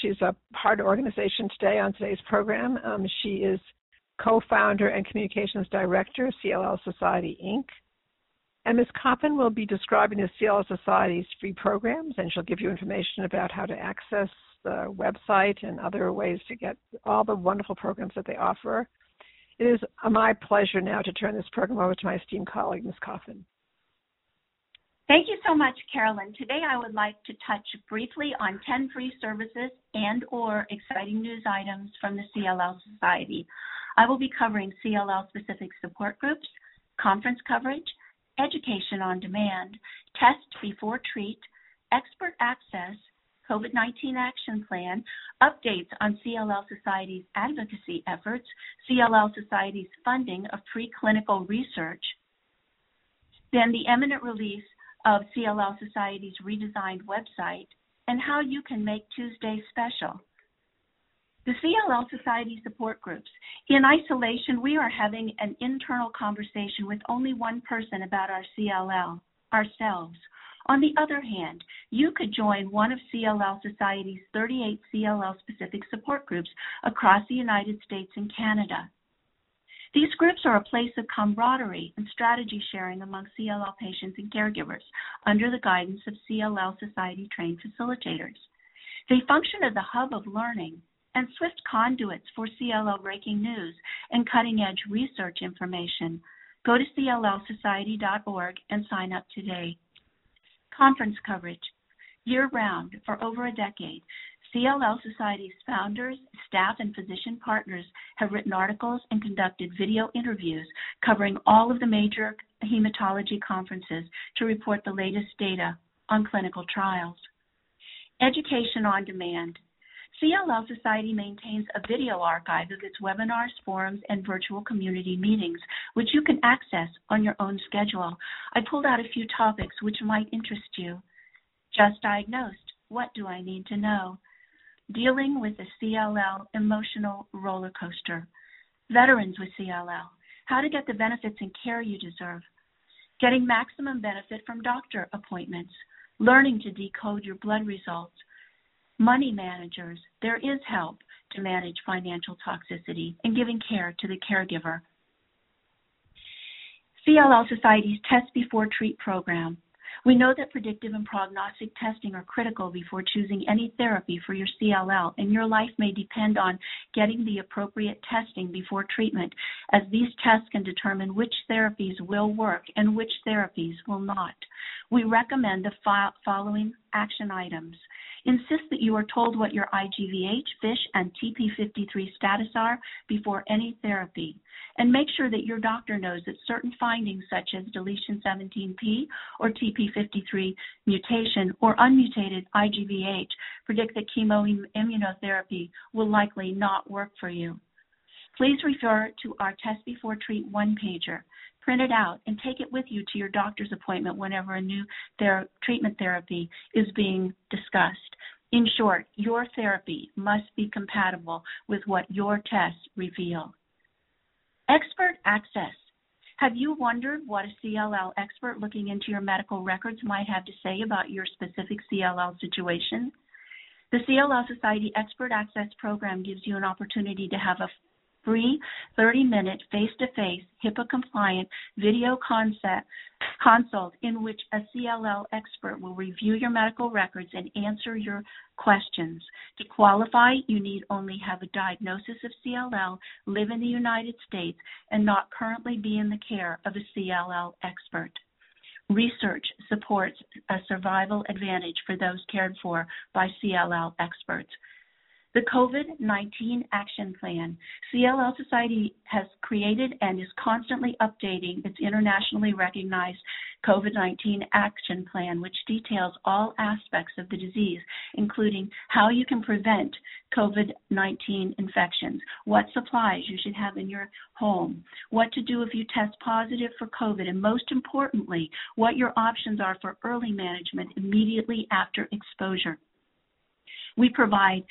she's a part of organization today on today's program. Um, she is co-founder and communications director, CLL Society Inc. And Ms. Koffman will be describing the CLL Society's free programs, and she'll give you information about how to access the website and other ways to get all the wonderful programs that they offer. It is my pleasure now to turn this program over to my esteemed colleague, Ms. Koffman. Thank you so much, Carolyn. Today I would like to touch briefly on 10 free services and or exciting news items from the CLL Society. I will be covering CLL specific support groups, conference coverage, education on demand, test before treat, expert access, COVID 19 action plan, updates on CLL Society's advocacy efforts, CLL Society's funding of preclinical research, then the imminent release of CLL Society's redesigned website, and how you can make Tuesday special. The CLL Society support groups. In isolation, we are having an internal conversation with only one person about our CLL, ourselves. On the other hand, you could join one of CLL Society's 38 CLL specific support groups across the United States and Canada. These groups are a place of camaraderie and strategy sharing among CLL patients and caregivers under the guidance of CLL Society trained facilitators. They function as a hub of learning and swift conduits for CLL breaking news and cutting edge research information. Go to cllsociety.org and sign up today. Conference coverage. Year round, for over a decade, CLL Society's founders, staff, and physician partners have written articles and conducted video interviews covering all of the major hematology conferences to report the latest data on clinical trials. Education on demand. CLL Society maintains a video archive of its webinars, forums, and virtual community meetings, which you can access on your own schedule. I pulled out a few topics which might interest you. Just diagnosed. What do I need to know? Dealing with the CLL emotional roller coaster. Veterans with CLL. How to get the benefits and care you deserve. Getting maximum benefit from doctor appointments. Learning to decode your blood results. Money managers. There is help to manage financial toxicity and giving care to the caregiver. CLL Society's Test Before Treat program we know that predictive and prognostic testing are critical before choosing any therapy for your CLL, and your life may depend on getting the appropriate testing before treatment, as these tests can determine which therapies will work and which therapies will not. We recommend the following action items. Insist that you are told what your IGVH, FISH, and TP53 status are before any therapy. And make sure that your doctor knows that certain findings such as deletion 17p or TP53 mutation or unmutated IGVH predict that chemoimmunotherapy will likely not work for you. Please refer to our Test Before Treat one pager. Print it out and take it with you to your doctor's appointment whenever a new ther- treatment therapy is being discussed. In short, your therapy must be compatible with what your tests reveal. Expert access. Have you wondered what a CLL expert looking into your medical records might have to say about your specific CLL situation? The CLL Society Expert Access Program gives you an opportunity to have a free 30 minute face to face HIPAA compliant video concept, consult in which a CLL expert will review your medical records and answer your questions. To qualify, you need only have a diagnosis of CLL, live in the United States, and not currently be in the care of a CLL expert. Research supports a survival advantage for those cared for by CLL experts. The COVID 19 Action Plan. CLL Society has created and is constantly updating its internationally recognized COVID 19 Action Plan, which details all aspects of the disease, including how you can prevent COVID 19 infections, what supplies you should have in your home, what to do if you test positive for COVID, and most importantly, what your options are for early management immediately after exposure. We provide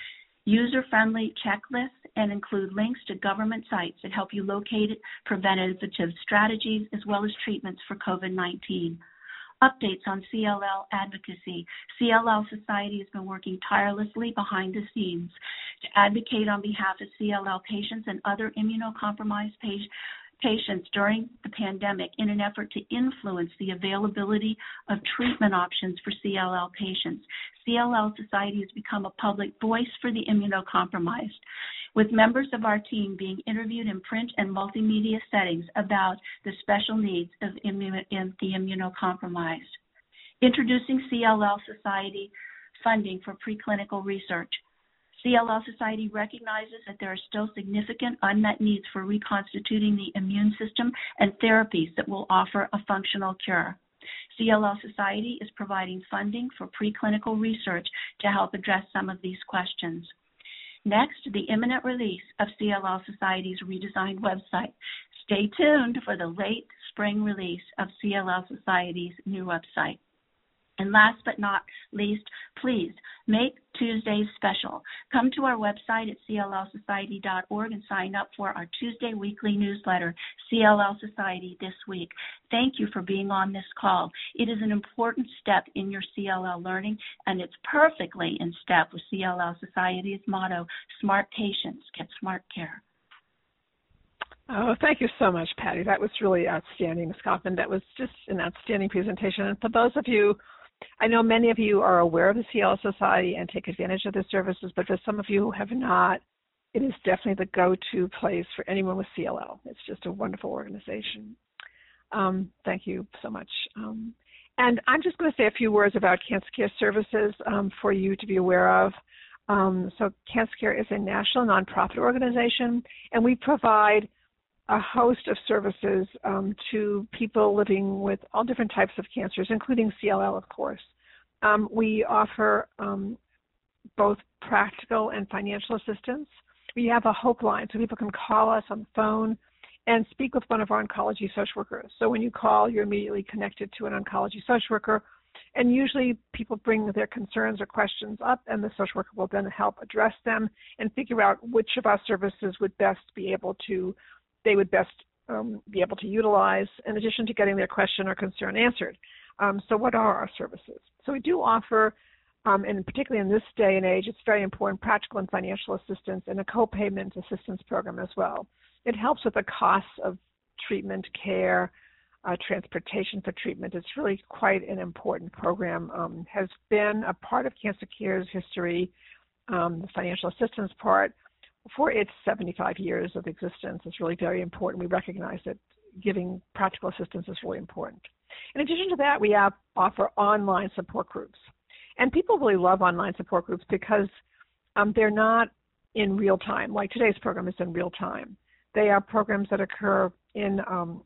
user-friendly checklists and include links to government sites that help you locate preventative strategies as well as treatments for COVID-19. Updates on CLL advocacy. CLL Society has been working tirelessly behind the scenes to advocate on behalf of CLL patients and other immunocompromised patients during the pandemic in an effort to influence the availability of treatment options for CLL patients. CLL Society has become a public voice for the immunocompromised, with members of our team being interviewed in print and multimedia settings about the special needs of the immunocompromised. Introducing CLL Society funding for preclinical research. CLL Society recognizes that there are still significant unmet needs for reconstituting the immune system and therapies that will offer a functional cure. CLL Society is providing funding for preclinical research to help address some of these questions. Next, the imminent release of CLL Society's redesigned website. Stay tuned for the late spring release of CLL Society's new website. And last but not least, please make Tuesdays special. Come to our website at cllsociety.org and sign up for our Tuesday weekly newsletter, CLL Society This Week. Thank you for being on this call. It is an important step in your CLL learning, and it's perfectly in step with CLL Society's motto Smart Patients Get Smart Care. Oh, thank you so much, Patty. That was really outstanding, Ms. Koffman. That was just an outstanding presentation. And for those of you I know many of you are aware of the CLL Society and take advantage of the services, but for some of you who have not, it is definitely the go-to place for anyone with CLL. It's just a wonderful organization. Um, thank you so much. Um, and I'm just going to say a few words about cancer care services um, for you to be aware of. Um, so Cancer Care is a national nonprofit organization, and we provide a host of services um, to people living with all different types of cancers, including CLL, of course. Um, we offer um, both practical and financial assistance. We have a hope line so people can call us on the phone and speak with one of our oncology social workers. So when you call, you're immediately connected to an oncology social worker. And usually people bring their concerns or questions up, and the social worker will then help address them and figure out which of our services would best be able to, they would best um, be able to utilize in addition to getting their question or concern answered. Um, so what are our services? So we do offer um, and particularly in this day and age, it's very important practical and financial assistance and a co-payment assistance program as well. It helps with the costs of treatment, care, uh, transportation for treatment. It's really quite an important program. Um, has been a part of Cancer Care's history, um, the financial assistance part, for its 75 years of existence. It's really very important. We recognize that giving practical assistance is really important. In addition to that, we have, offer online support groups. And people really love online support groups because um, they're not in real time, like today's program is in real time. They are programs that occur in, um,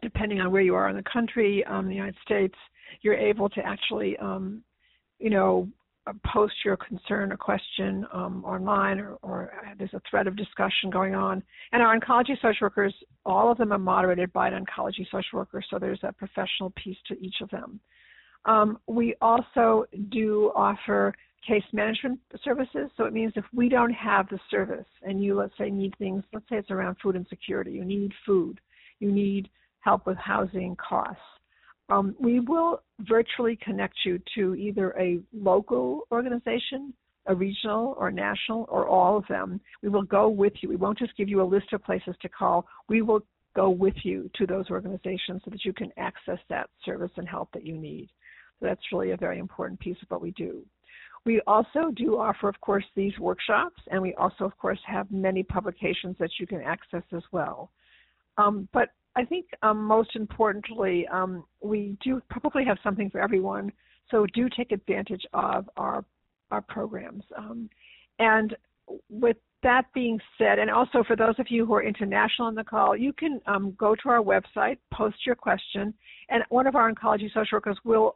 depending on where you are in the country, um, the United States, you're able to actually, um, you know, post your concern or question um, online, or, or, there's a thread of discussion going on. And our oncology social workers, all of them are moderated by an oncology social worker, so there's a professional piece to each of them. Um, we also do offer case management services. So it means if we don't have the service and you, let's say, need things, let's say it's around food insecurity, you need food, you need help with housing costs, um, we will virtually connect you to either a local organization, a regional or national, or all of them. We will go with you. We won't just give you a list of places to call. We will go with you to those organizations so that you can access that service and help that you need. So that's really a very important piece of what we do. We also do offer, of course, these workshops, and we also, of course, have many publications that you can access as well. Um, but I think um, most importantly, um, we do probably have something for everyone, so do take advantage of our our programs. Um, and with that being said, and also for those of you who are international on the call, you can um, go to our website, post your question, and one of our oncology social workers will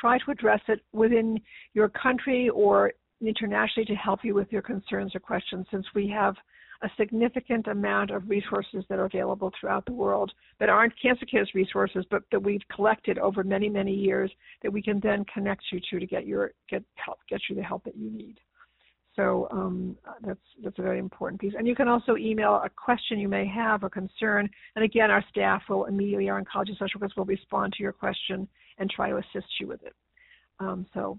try to address it within your country or internationally to help you with your concerns or questions since we have a significant amount of resources that are available throughout the world that aren't Cancer Care's resources, but that we've collected over many, many years that we can then connect you to to get your get help get you the help that you need. So um, that's that's a very important piece. And you can also email a question you may have or concern, and again, our staff will immediately, our oncology social workers will respond to your question and try to assist you with it. Um, so,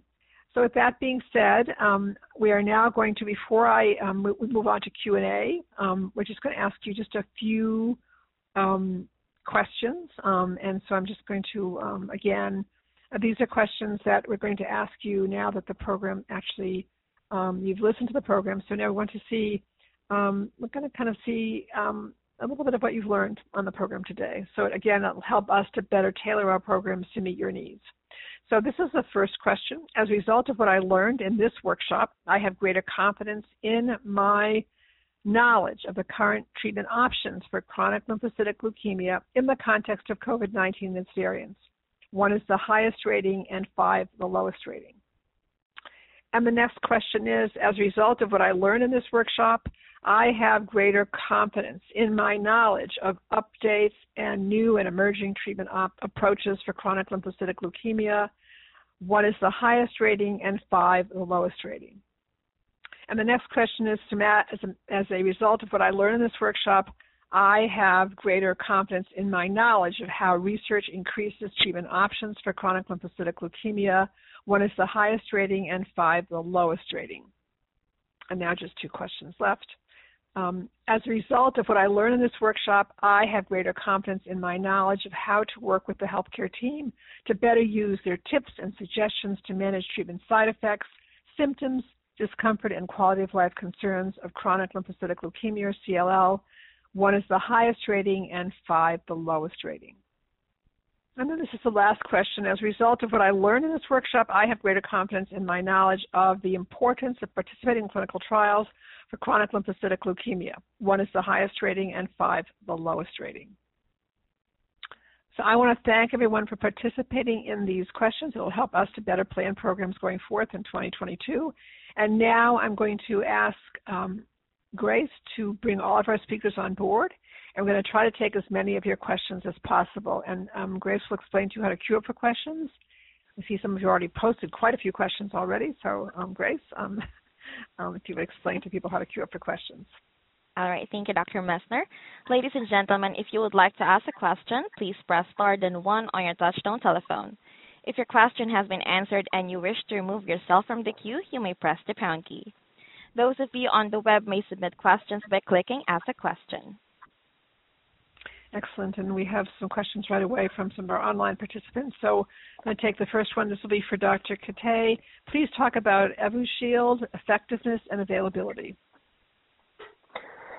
so with that being said, um, we are now going to, before I um, move on to Q&A, um, we're just going to ask you just a few um, questions. Um, and so I'm just going to, again, uh, these are questions that we're going to ask you now that the program actually, you've listened to the program. So now we want to see, we're going to kind of see a little bit of what you've learned on the program today. So again, it'll help us to better tailor our programs to meet your needs. So this is the first question. As a result of what I learned in this workshop, I have greater confidence in my knowledge of the current treatment options for chronic lymphocytic leukemia in the context of COVID-19 and variants. One is the highest rating and five the lowest rating. And the next question is, as a result of what I learned in this workshop, I have greater confidence in my knowledge of updates and new and emerging treatment op- approaches for chronic lymphocytic leukemia. One is the highest rating and five the lowest rating. And the next question is, as a, as a result of what I learned in this workshop, I have greater confidence in my knowledge of how research increases treatment options for chronic lymphocytic leukemia. One is the highest rating and five the lowest rating. And now just two questions left. Um, as a result of what I learned in this workshop, I have greater confidence in my knowledge of how to work with the healthcare team to better use their tips and suggestions to manage treatment side effects, symptoms, discomfort, and quality of life concerns of chronic lymphocytic leukemia or CLL. One is the highest rating and five the lowest rating. And then this is the last question. As a result of what I learned in this workshop, I have greater confidence in my knowledge of the importance of participating in clinical trials for chronic lymphocytic leukemia. One is the highest rating and five the lowest rating. So I want to thank everyone for participating in these questions. It will help us to better plan programs going forth in 2022. And now I'm going to ask um, Grace to bring all of our speakers on board we're going to try to take as many of your questions as possible. And um, Grace will explain to you how to queue up for questions. I see some of you already posted quite a few questions already. So, um, Grace, um, um, if you would explain to people how to queue up for questions. All right. Thank you, Dr. Messner. Ladies and gentlemen, if you would like to ask a question, please press star then one on your touchtone telephone. If your question has been answered and you wish to remove yourself from the queue, you may press the pound key. Those of you on the web may submit questions by clicking Ask a Question. Excellent. And we have some questions right away from some of our online participants. So I'm going to take the first one. This will be for Dr. Kittai. Please talk about Evusheld, effectiveness, and availability.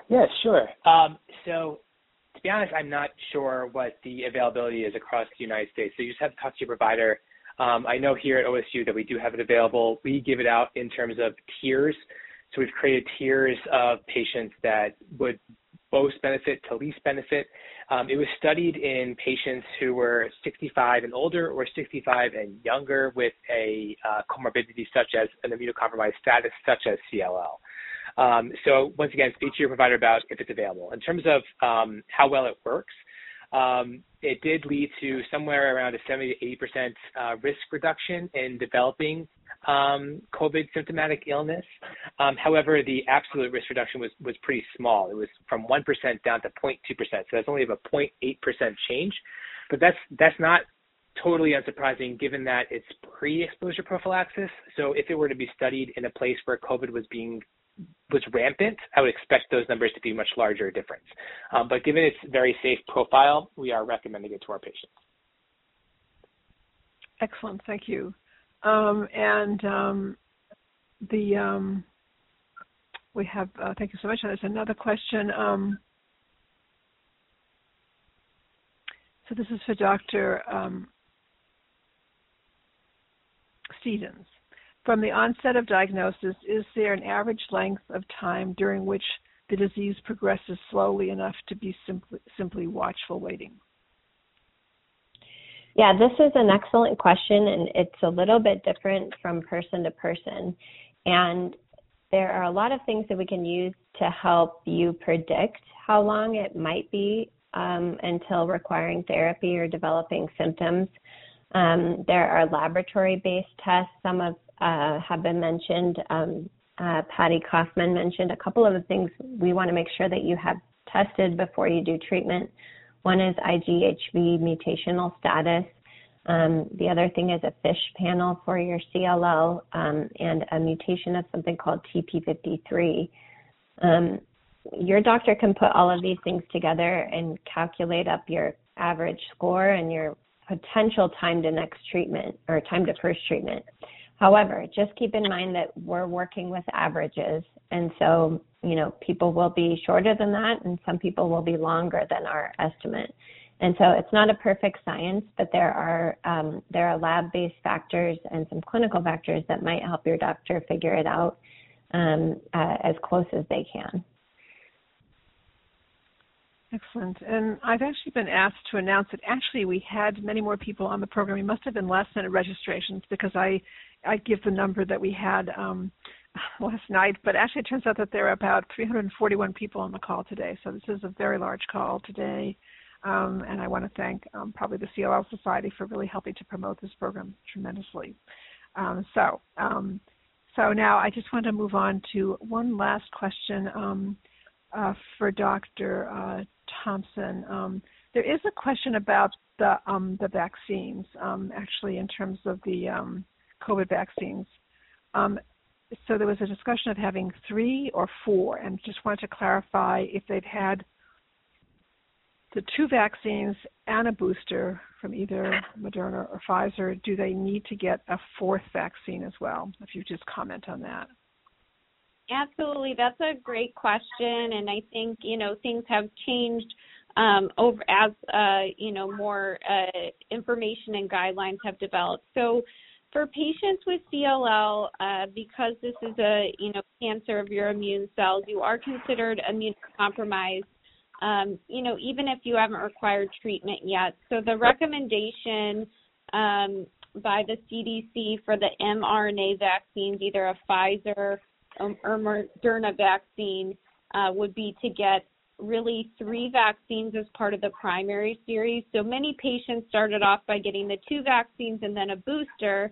Yeah, sure. Um, so to be honest, I'm not sure what the availability is across the United States. So you just have to talk to your provider. Um, I know here at OSU that we do have it available. We give it out in terms of tiers. So we've created tiers of patients that would most benefit to least benefit. Um, it was studied in patients who were 65 and older or 65 and younger with a uh, comorbidity such as an immunocompromised status such as CLL. Um, so once again, speak to your provider about if it's available. In terms of um, how well it works, um, it did lead to somewhere around a 70 to 80 percent uh, risk reduction in developing um, COVID symptomatic illness. Um, however, the absolute risk reduction was, was pretty small. It was from 1% down to 0.2%. So that's only a 0.8% change. But that's, that's not totally unsurprising given that it's pre-exposure prophylaxis. So if it were to be studied in a place where COVID was being was rampant, I would expect those numbers to be much larger difference. Um, but given its very safe profile, we are recommending it to our patients. Excellent, thank you. Um, and um, the um, we have uh, thank you so much. There's another question. Um, so this is for Dr. Um, Stephens. From the onset of diagnosis, is there an average length of time during which the disease progresses slowly enough to be simply, simply watchful waiting? Yeah, this is an excellent question, and it's a little bit different from person to person. And there are a lot of things that we can use to help you predict how long it might be um, until requiring therapy or developing symptoms. Um, there are laboratory based tests. Some of uh, have been mentioned. Um, uh, Patty Koffman mentioned a couple of the things we want to make sure that you have tested before you do treatment. One is IGHV mutational status. Um, the other thing is a FISH panel for your CLL um, and a mutation of something called TP53. Um, your doctor can put all of these things together and calculate up your average score and your potential time to next treatment or time to first treatment. However, just keep in mind that we're working with averages, and so you know people will be shorter than that, and some people will be longer than our estimate. And so it's not a perfect science, but there are um, there are lab-based factors and some clinical factors that might help your doctor figure it out um, uh, as close as they can. Excellent. And I've actually been asked to announce that actually we had many more people on the program. We must have been less than registrations because I I give the number that we had um, last night, but actually it turns out that there are about 341 people on the call today. So this is a very large call today. Um, and I want to thank um, probably the CLL Society for really helping to promote this program tremendously. Um, so, um, so now I just want to move on to one last question um, uh, for Dr. Uh, Thompson. Um, there is a question about the the vaccines, actually, in terms of the COVID vaccines. Um, so there was a discussion of having three or four, and just wanted to clarify if they've had the two vaccines and a booster from either Moderna or Pfizer, do they need to get a fourth vaccine as well? If you just comment on that. Absolutely. That's a great question. And I think, you know, things have changed um, over as uh, you know more uh, information and guidelines have developed. So for patients with CLL, uh, because this is a you know cancer of your immune cells, you are considered immunocompromised. Um, you know, even if you haven't required treatment yet. So the recommendation um, by the CDC for the mRNA vaccines, either a Pfizer or Moderna vaccine, uh, would be to get really three vaccines as part of the primary series. So many patients started off by getting the two vaccines and then a booster.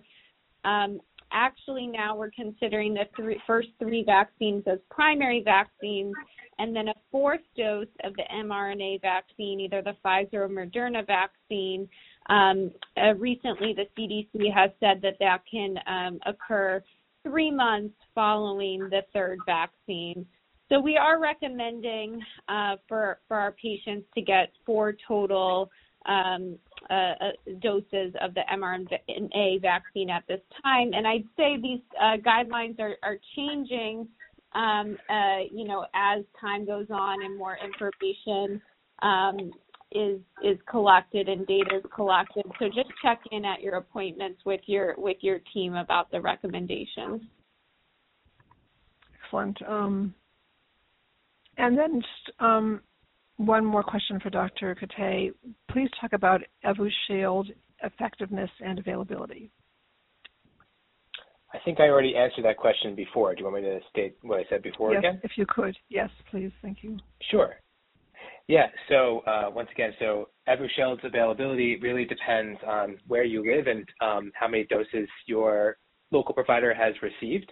Um, actually, now we're considering the three, first three vaccines as primary vaccines and then a fourth dose of the mRNA vaccine, either the Pfizer or Moderna vaccine. Um, uh, recently, the CDC has said that that can um, occur three months following the third vaccine. So we are recommending uh, for for our patients to get four total um, uh, uh, doses of the mRNA vaccine at this time, and I'd say these uh, guidelines are, are changing, um, uh, you know, as time goes on and more information um, is is collected and data is collected. So just check in at your appointments with your with your team about the recommendations. Excellent. Um, and then just um, one more question for Dr. Kate. Please talk about Evusheld effectiveness and availability. I think I already answered that question before. Do you want me to state what I said before yes, again? if you could. Yes, please. Thank you. Sure. Yeah. So uh, once again, so Evusheld's availability really depends on where you live and um, how many doses your local provider has received.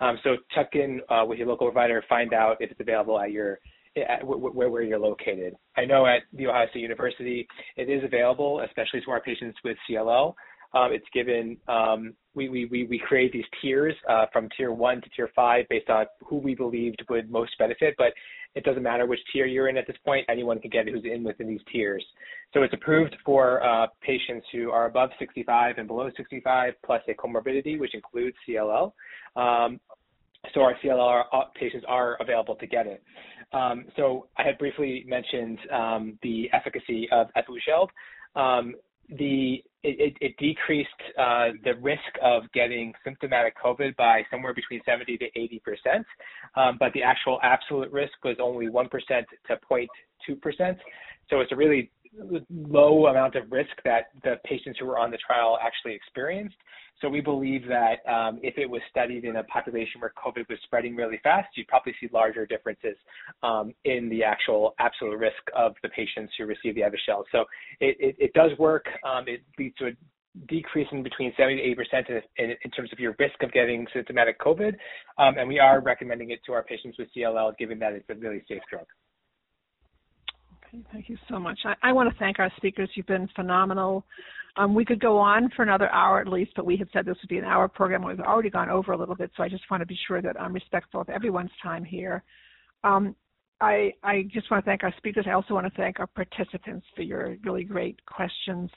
Um, so check in uh, with your local provider, find out if it's available at your at where, where you're located. I know at the Ohio State University it is available, especially to our patients with CLL. Um, it's given um, we, we, we create these tiers uh, from tier one to tier five based on who we believed would most benefit, but it doesn't matter which tier you're in at this point. Anyone can get it who's in within these tiers. So it's approved for uh, patients who are above 65 and below 65, plus a comorbidity, which includes CLL. Um, so our CLL uh, patients are available to get it. Um, so I had briefly mentioned um, the efficacy of Evusheld. Um, the it, it, decreased uh, the risk of getting symptomatic COVID by somewhere between 70 to 80 percent, um, but the actual absolute risk was only 1 percent to 0.2 percent. So it's a really low amount of risk that the patients who were on the trial actually experienced. So we believe that um, if it was studied in a population where COVID was spreading really fast, you'd probably see larger differences um, in the actual absolute risk of the patients who receive the Evusheld. So it, it, it does work. Um, it leads to a decrease in between 70 to 80 percent in, in, terms of your risk of getting symptomatic COVID, um, and we are recommending it to our patients with CLL, given that it's a really safe drug. Thank you so much. I, I want to thank our speakers. You've been phenomenal. Um, we could go on for another hour at least, but we had said this would be an hour program. We've already gone over a little bit, so I just want to be sure that I'm respectful of everyone's time here. Um, I, I just want to thank our speakers. I also want to thank our participants for your really great questions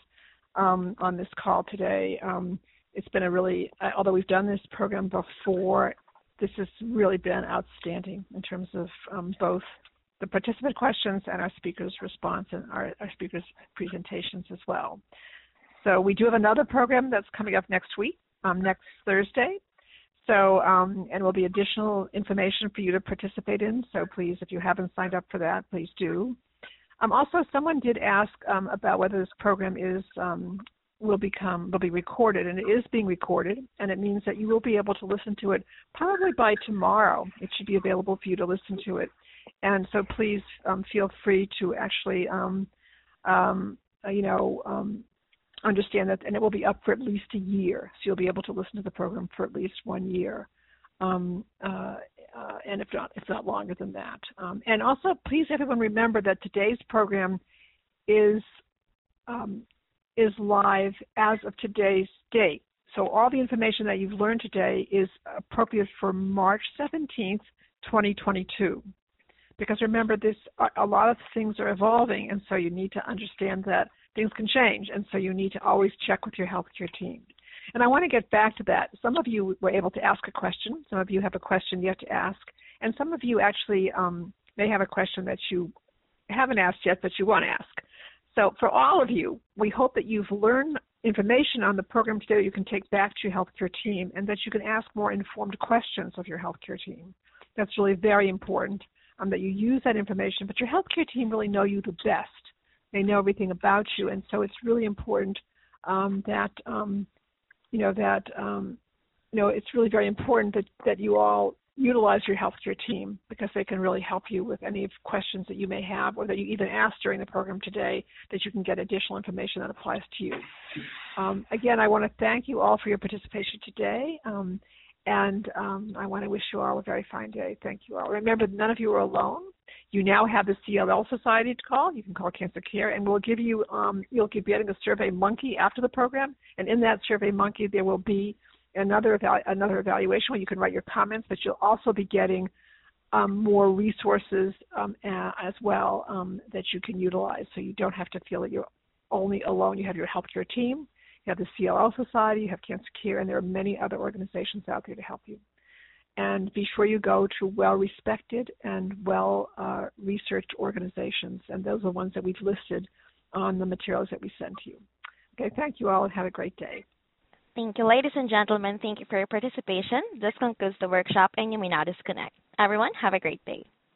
um, on this call today. Um, it's been a really, uh, although we've done this program before, this has really been outstanding in terms of um, both the participant questions and our speakers' response and our, our speakers' presentations as well. So we do have another program that's coming up next week, um, next Thursday. So, um, and will be additional information for you to participate in. So please, if you haven't signed up for that, please do. Um, also, someone did ask um, about whether this program is um, will become will be recorded, and it is being recorded, and it means that you will be able to listen to it probably by tomorrow. It should be available for you to listen to it and so please um, feel free to actually, um, um, uh, you know, um, understand that, and it will be up for at least a year. So you'll be able to listen to the program for at least one year, um, uh, uh, and if not, if not longer than that. Um, and also, please, everyone, remember that today's program is is live as of today's date. So all the information that you've learned today is appropriate for March 17th, 2022 because remember this a lot of things are evolving and so you need to understand that things can change and so you need to always check with your healthcare team. And i want to get back to that. Some of you were able to ask a question. Some of you have a question yet to ask. And some of you actually um, may have a question that you haven't asked yet, but you want to ask. So, for all of you, we hope that you've learned information on the program today that you can take back to your healthcare team and that you can ask more informed questions of your healthcare team. That's really very important um, that you use that information, but your healthcare team really know you the best. They know everything about you, and so it's really important um, that um, you know that um, you know it's really very important that that you all utilize your healthcare team because they can really help you with any questions that you may have or that you even asked during the program today that you can get additional information that applies to you. Um, again, I want to thank you all for your participation today. Um, and um, I want to wish you all a very fine day. Thank you all. Remember, none of you are alone. You now have the CLL Society to call. You can call Cancer Care, and we'll give you. Um, you'll be getting a Survey Monkey after the program, and in that Survey Monkey there will be another evalu- another evaluation where you can write your comments, but you'll also be getting um, more resources um, as well um, that you can utilize. So you don't have to feel that you're only alone. You have your healthcare team, you have the CLL Society, you have Cancer Care, and there are many other organizations out there to help you. And be sure you go to well respected and well uh, researched organizations, and those are the ones that we've listed on the materials that we send to you. Okay, thank you all and have a great day. Thank you, ladies and gentlemen. Thank you for your participation. This concludes the workshop, and you may now disconnect. Everyone, have a great day.